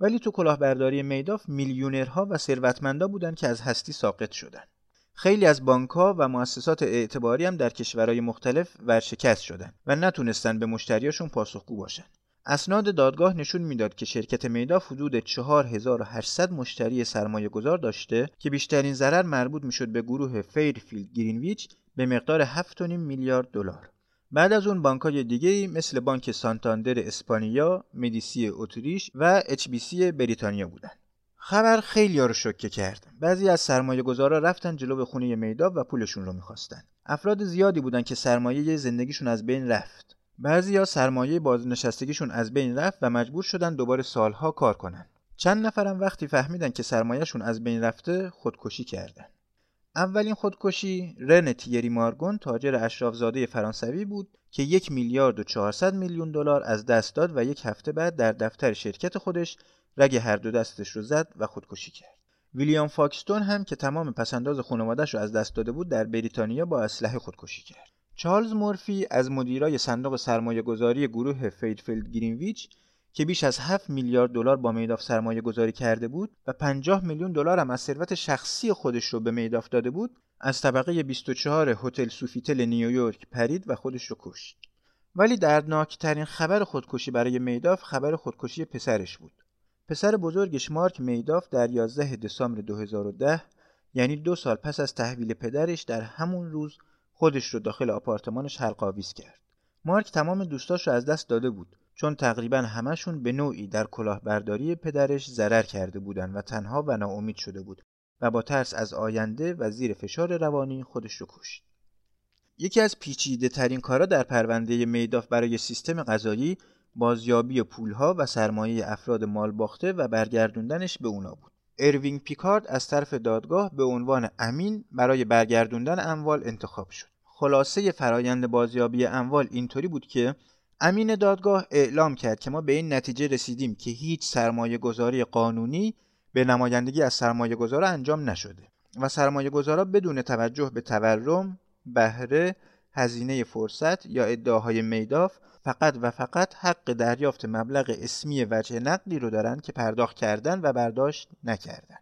ولی تو کلاهبرداری میداف میلیونرها و ثروتمندا بودن که از هستی ساقط شدند خیلی از بانکها و مؤسسات اعتباری هم در کشورهای مختلف ورشکست شدن و نتونستن به مشتریاشون پاسخگو باشن. اسناد دادگاه نشون می‌داد که شرکت میداف حدود 4800 مشتری سرمایه گذار داشته که بیشترین ضرر مربوط می‌شد به گروه فیرفیلد گرینویچ به مقدار 7.5 میلیارد دلار بعد از اون بانکهای دیگه مثل بانک سانتاندر اسپانیا، مدیچی اتریش و اچ بریتانیا بودن. خبر خیلی رو شوکه کرد. بعضی از سرمایه گذارا رفتن جلو به خونه میداب و پولشون رو می‌خواستن. افراد زیادی بودن که سرمایه زندگیشون از بین رفت. بعضیا سرمایه بازنشستگیشون از بین رفت و مجبور شدن دوباره سالها کار کنن. چند نفرم وقتی فهمیدن که سرمایهشون از بین رفته خودکشی کردن. اولین خودکشی رن تیری مارگون تاجر اشرافزاده فرانسوی بود که یک میلیارد و 400 میلیون دلار از دست داد و یک هفته بعد در دفتر شرکت خودش رگ هر دو دستش رو زد و خودکشی کرد. ویلیام فاکستون هم که تمام پس‌انداز خانوادش رو از دست داده بود در بریتانیا با اسلحه خودکشی کرد. چارلز مورفی از مدیرای صندوق سرمایه گذاری گروه فیرفیلد گرینویچ که بیش از 7 میلیارد دلار با میداف سرمایه گذاری کرده بود و 50 میلیون دلار هم از ثروت شخصی خودش رو به میداف داده بود از طبقه 24 هتل سوفیتل نیویورک پرید و خودش رو کشت ولی دردناکترین خبر خودکشی برای میداف خبر خودکشی پسرش بود پسر بزرگش مارک میداف در 11 دسامبر 2010 یعنی دو سال پس از تحویل پدرش در همون روز خودش رو داخل آپارتمانش حلقاویز کرد مارک تمام دوستاش رو از دست داده بود چون تقریبا همشون به نوعی در کلاهبرداری پدرش ضرر کرده بودند و تنها و ناامید شده بود و با ترس از آینده و زیر فشار روانی خودش رو کشت. یکی از پیچیده ترین کارا در پرونده میداف برای سیستم غذایی بازیابی پولها و سرمایه افراد مال باخته و برگردوندنش به اونا بود. اروینگ پیکارد از طرف دادگاه به عنوان امین برای برگردوندن اموال انتخاب شد. خلاصه فرایند بازیابی اموال اینطوری بود که امین دادگاه اعلام کرد که ما به این نتیجه رسیدیم که هیچ سرمایه گذاری قانونی به نمایندگی از سرمایه گذارا انجام نشده و سرمایه گذارا بدون توجه به تورم، بهره، هزینه فرصت یا ادعاهای میداف فقط و فقط حق دریافت مبلغ اسمی وجه نقدی رو دارند که پرداخت کردن و برداشت نکردن.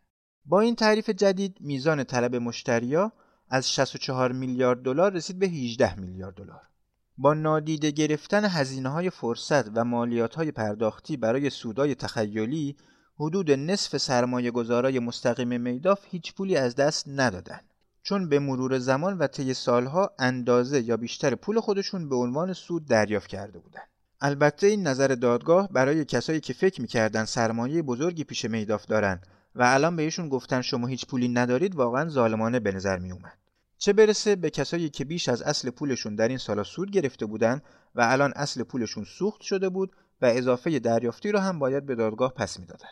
با این تعریف جدید میزان طلب مشتریا از 64 میلیارد دلار رسید به 18 میلیارد دلار. با نادیده گرفتن هزینه های فرصت و مالیات های پرداختی برای سودای تخیلی حدود نصف سرمایه گذارای مستقیم میداف هیچ پولی از دست ندادن چون به مرور زمان و طی سالها اندازه یا بیشتر پول خودشون به عنوان سود دریافت کرده بودند. البته این نظر دادگاه برای کسایی که فکر می‌کردن سرمایه بزرگی پیش میداف دارن و الان بهشون گفتن شما هیچ پولی ندارید واقعا ظالمانه به نظر می اومد. چه برسه به کسایی که بیش از اصل پولشون در این سالا سود گرفته بودن و الان اصل پولشون سوخت شده بود و اضافه دریافتی رو هم باید به دادگاه پس می‌دادن.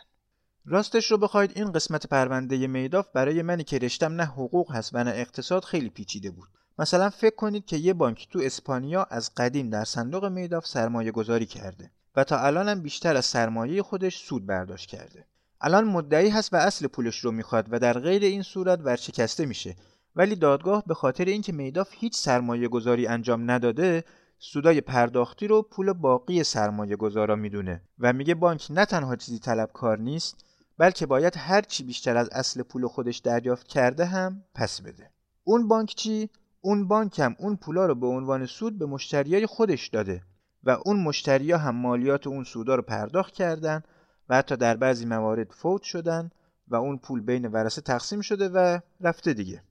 راستش رو بخواید این قسمت پرونده میداف برای منی که رشتم نه حقوق هست و نه اقتصاد خیلی پیچیده بود. مثلا فکر کنید که یه بانک تو اسپانیا از قدیم در صندوق میداف سرمایه گذاری کرده و تا الان هم بیشتر از سرمایه خودش سود برداشت کرده. الان مدعی هست و اصل پولش رو می‌خواد و در غیر این صورت ورشکسته میشه ولی دادگاه به خاطر اینکه میداف هیچ سرمایه گذاری انجام نداده سودای پرداختی رو پول باقی سرمایه گذارا می‌دونه و میگه بانک نه تنها چیزی طلبکار نیست بلکه باید هر چی بیشتر از اصل پول خودش دریافت کرده هم پس بده. اون بانک چی؟ اون بانک هم اون پولا رو به عنوان سود به مشتریای خودش داده و اون مشتریا هم مالیات اون سودا رو پرداخت کردن و حتی در بعضی موارد فوت شدن و اون پول بین ورثه تقسیم شده و رفته دیگه.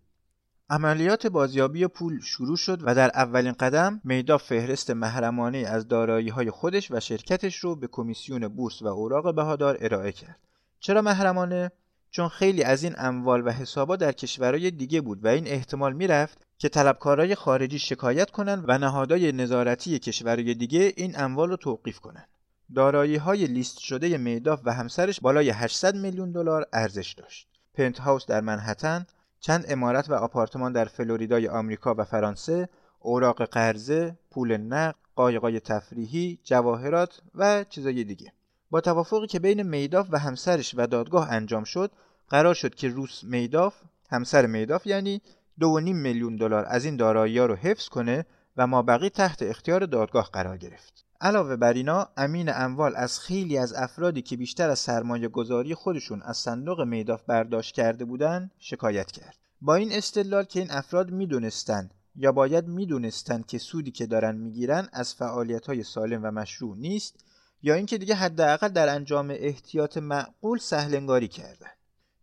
عملیات بازیابی پول شروع شد و در اولین قدم میدا فهرست محرمانه از دارایی های خودش و شرکتش رو به کمیسیون بورس و اوراق بهادار ارائه کرد. چرا محرمانه؟ چون خیلی از این اموال و حسابات در کشورهای دیگه بود و این احتمال می‌رفت که طلبکارای خارجی شکایت کنند و نهادهای نظارتی کشورهای دیگه این اموال رو توقیف کنند. دارایی های لیست شده میداف و همسرش بالای 800 میلیون دلار ارزش داشت. پنت هاوس در منحتن چند امارت و آپارتمان در فلوریدای آمریکا و فرانسه، اوراق قرضه، پول نقد، قایقای تفریحی، جواهرات و چیزای دیگه. با توافقی که بین میداف و همسرش و دادگاه انجام شد، قرار شد که روس میداف، همسر میداف یعنی دو نیم میلیون دلار از این دارایی رو حفظ کنه و ما بقی تحت اختیار دادگاه قرار گرفت. علاوه بر اینا امین اموال از خیلی از افرادی که بیشتر از سرمایه گذاری خودشون از صندوق میداف برداشت کرده بودن شکایت کرد با این استدلال که این افراد می‌دونستند یا باید می‌دونستند که سودی که دارن می‌گیرن از فعالیت های سالم و مشروع نیست یا اینکه دیگه حداقل در انجام احتیاط معقول سهلنگاری کردن.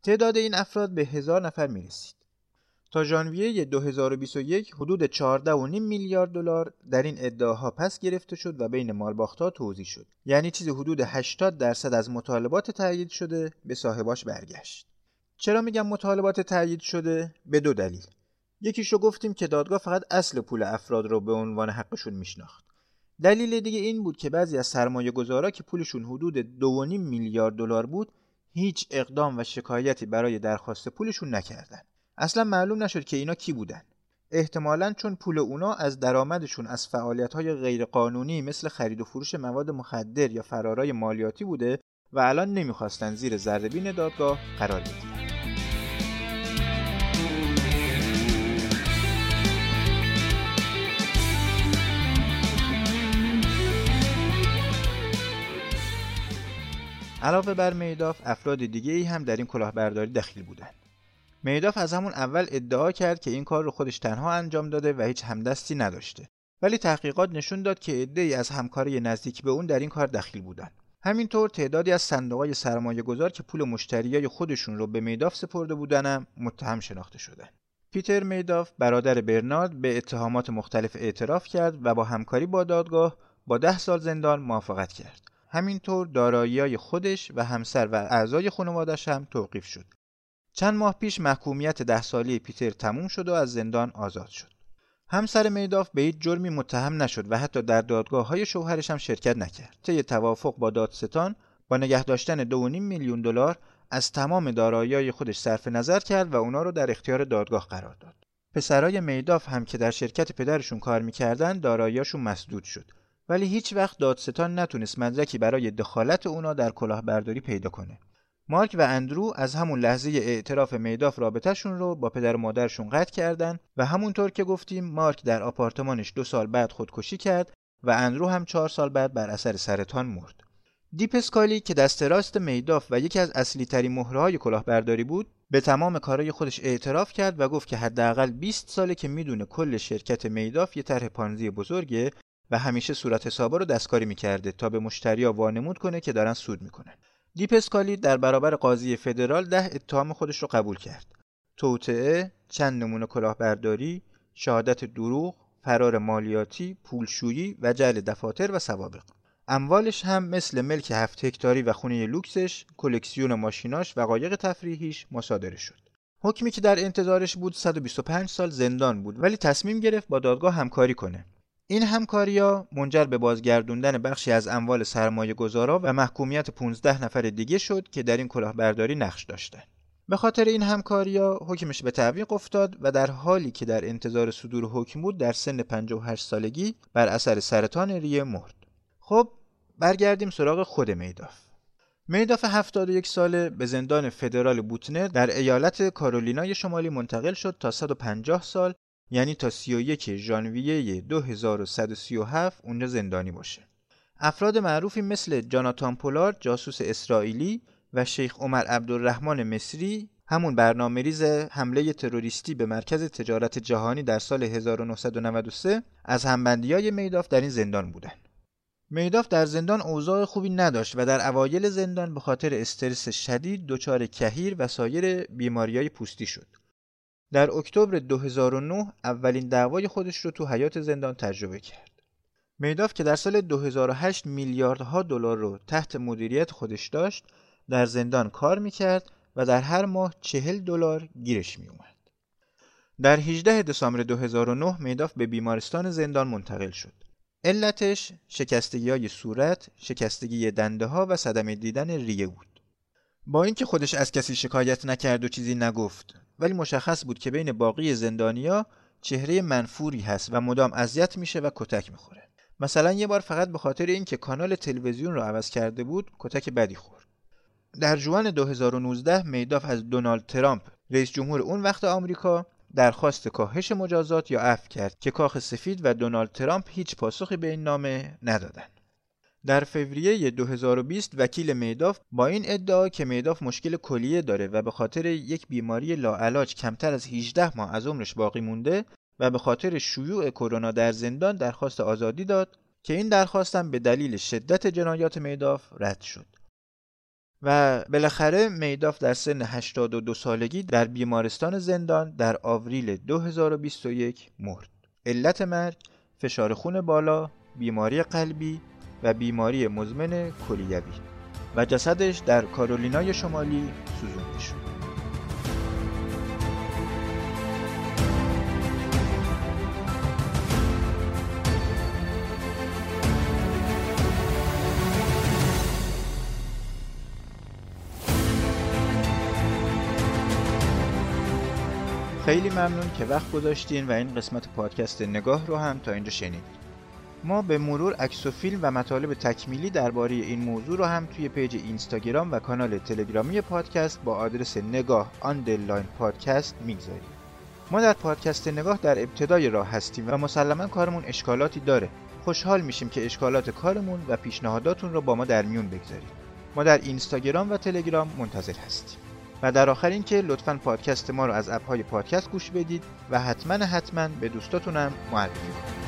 تعداد این افراد به هزار نفر می‌رسید. تا ژانویه 2021 حدود 14.5 میلیارد دلار در این ادعاها پس گرفته شد و بین مالباختها توزیع شد. یعنی چیزی حدود 80 درصد از مطالبات تایید شده به صاحباش برگشت. چرا میگم مطالبات تایید شده؟ به دو دلیل. یکیشو گفتیم که دادگاه فقط اصل پول افراد رو به عنوان حقشون میشناخت. دلیل دیگه این بود که بعضی از سرمایه گذارا که پولشون حدود 2.5 میلیارد دلار بود هیچ اقدام و شکایتی برای درخواست پولشون نکردن. اصلا معلوم نشد که اینا کی بودن. احتمالا چون پول اونا از درآمدشون از فعالیت های غیرقانونی مثل خرید و فروش مواد مخدر یا فرارای مالیاتی بوده و الان نمی‌خواستن زیر ذرهبین دادگاه قرار بگیرن. علاوه بر میداف افراد دیگه ای هم در این کلاهبرداری دخیل بودند. میداف از همون اول ادعا کرد که این کار رو خودش تنها انجام داده و هیچ همدستی نداشته. ولی تحقیقات نشون داد که عده‌ای از همکاری نزدیک به اون در این کار دخیل بودند. همینطور تعدادی از صندوقهای سرمایه گذار که پول مشتریای خودشون رو به میداف سپرده بودن متهم شناخته شدن. پیتر میداف برادر برنارد به اتهامات مختلف اعتراف کرد و با همکاری با دادگاه با ده سال زندان موافقت کرد. همینطور دارایی‌های خودش و همسر و اعضای خانوادش هم توقیف شد. چند ماه پیش محکومیت ده سالی پیتر تموم شد و از زندان آزاد شد. همسر میداف به هیچ جرمی متهم نشد و حتی در دادگاه های شوهرش هم شرکت نکرد. طی توافق با دادستان با نگه داشتن 2.5 میلیون دلار از تمام دارایی‌های خودش صرف نظر کرد و اونا رو در اختیار دادگاه قرار داد. پسرای میداف هم که در شرکت پدرشون کار می‌کردن داراییاشون مسدود شد ولی هیچ وقت دادستان نتونست مدرکی برای دخالت اونا در کلاهبرداری پیدا کنه. مارک و اندرو از همون لحظه اعتراف میداف رابطهشون رو با پدر و مادرشون قطع کردن و همونطور که گفتیم مارک در آپارتمانش دو سال بعد خودکشی کرد و اندرو هم چهار سال بعد بر اثر سرطان مرد. دیپاسکالی که دست راست میداف و یکی از اصلی ترین مهره‌های کلاهبرداری بود به تمام کارهای خودش اعتراف کرد و گفت که حداقل 20 ساله که می‌دونه کل شرکت میداف یه طرح پانزی بزرگه و همیشه صورت حسابا رو دستکاری می‌کرده تا به مشتریا وانمود کنه که دارن سود می‌کنن. دی‌پاسکالی در برابر قاضی فدرال ده اتهام خودش رو قبول کرد. توطئه، چند نمونه کلاهبرداری، شهادت دروغ، فرار مالیاتی، پولشویی و جعل دفاتر و سوابق. اموالش هم مثل ملک هفت هکتاری و خونه لوکسش، کلکسیون ماشیناش و قایق تفریحیش مصادره شد. حکمی که در انتظارش بود 125 سال زندان بود ولی تصمیم گرفت با دادگاه همکاری کنه این همکاریا منجر به بازگردوندن بخشی از اموال سرمایه گذارا و محکومیت 15 نفر دیگه شد که در این کلاهبرداری نقش داشتند. به خاطر این همکاریا حکمش به تعویق افتاد و در حالی که در انتظار صدور حکم بود در سن 58 سالگی بر اثر سرطان ریه مرد. خب برگردیم سراغ خود میداف. میداف 71 ساله به زندان فدرال بوتنر در ایالت کارولینای شمالی منتقل شد تا 150 سال یعنی تا 31 ژانویه 2137 اونجا زندانی باشه. افراد معروفی مثل جاناتان پولارد جاسوس اسرائیلی و شیخ عمر عبدالرحمن مصری همون برنامه ریز حمله تروریستی به مرکز تجارت جهانی در سال 1993 از همبندی های میداف در این زندان بودن. میداف در زندان اوضاع خوبی نداشت و در اوایل زندان به خاطر استرس شدید دچار کهیر و سایر بیماریهای پوستی شد. در اکتبر 2009 اولین دعوای خودش رو تو حیات زندان تجربه کرد. میداف که در سال 2008 میلیاردها دلار رو تحت مدیریت خودش داشت، در زندان کار می‌کرد و در هر ماه چهل دلار گیرش میومد. در 18 دسامبر 2009 میداف به بیمارستان زندان منتقل شد. علتش شکستگی های صورت، شکستگی دنده ها و صدمه دیدن ریه بود. با اینکه خودش از کسی شکایت نکرد و چیزی نگفت ولی مشخص بود که بین باقی زندانیا چهره منفوری هست و مدام اذیت میشه و کتک می‌خوره. مثلا یه بار فقط به خاطر اینکه کانال تلویزیون رو عوض کرده بود کتک بدی خورد. در جوان 2019 میداف از دونالد ترامپ رئیس جمهور اون وقت آمریکا درخواست کاهش مجازات یا عفو کرد که کاخ سفید و دونالد ترامپ هیچ پاسخی به این نامه ندادند در فوریه 2020 وکیل میداف با این ادعا که میداف مشکل کلیه داره و به خاطر یک بیماری لاعلاج کمتر از 18 ماه از عمرش باقی مونده و به خاطر شیوع کرونا در زندان درخواست آزادی داد که این درخواستم به دلیل شدت جنایات میداف رد شد. و بالاخره میداف در سن 82 سالگی در بیمارستان زندان در آوریل 2021 مرد. علت مرگ فشار خون بالا، بیماری قلبی و بیماری مزمن کلیوی و جسدش در کارولینای شمالی سوزونده شد. خیلی ممنون که وقت گذاشتین و این قسمت پادکست نگاه رو هم تا اینجا شنید ما به مرور عکس و فیلم و مطالب تکمیلی درباره این موضوع رو هم توی پیج اینستاگرام و کانال تلگرامی پادکست با آدرس نگاه underline پادکست می‌گذاریم. ما در پادکست نگاه در ابتدای راه هستیم و مسلما کارمون اشکالاتی داره. خوشحال میشیم که اشکالات کارمون و پیشنهاداتون رو با ما در میون بگذارید. ما در اینستاگرام و تلگرام منتظر هستیم. و در آخر اینکه لطفا پادکست ما رو از اپهای پادکست گوش بدید و حتما حتما به دوستاتونم معرفی کنید.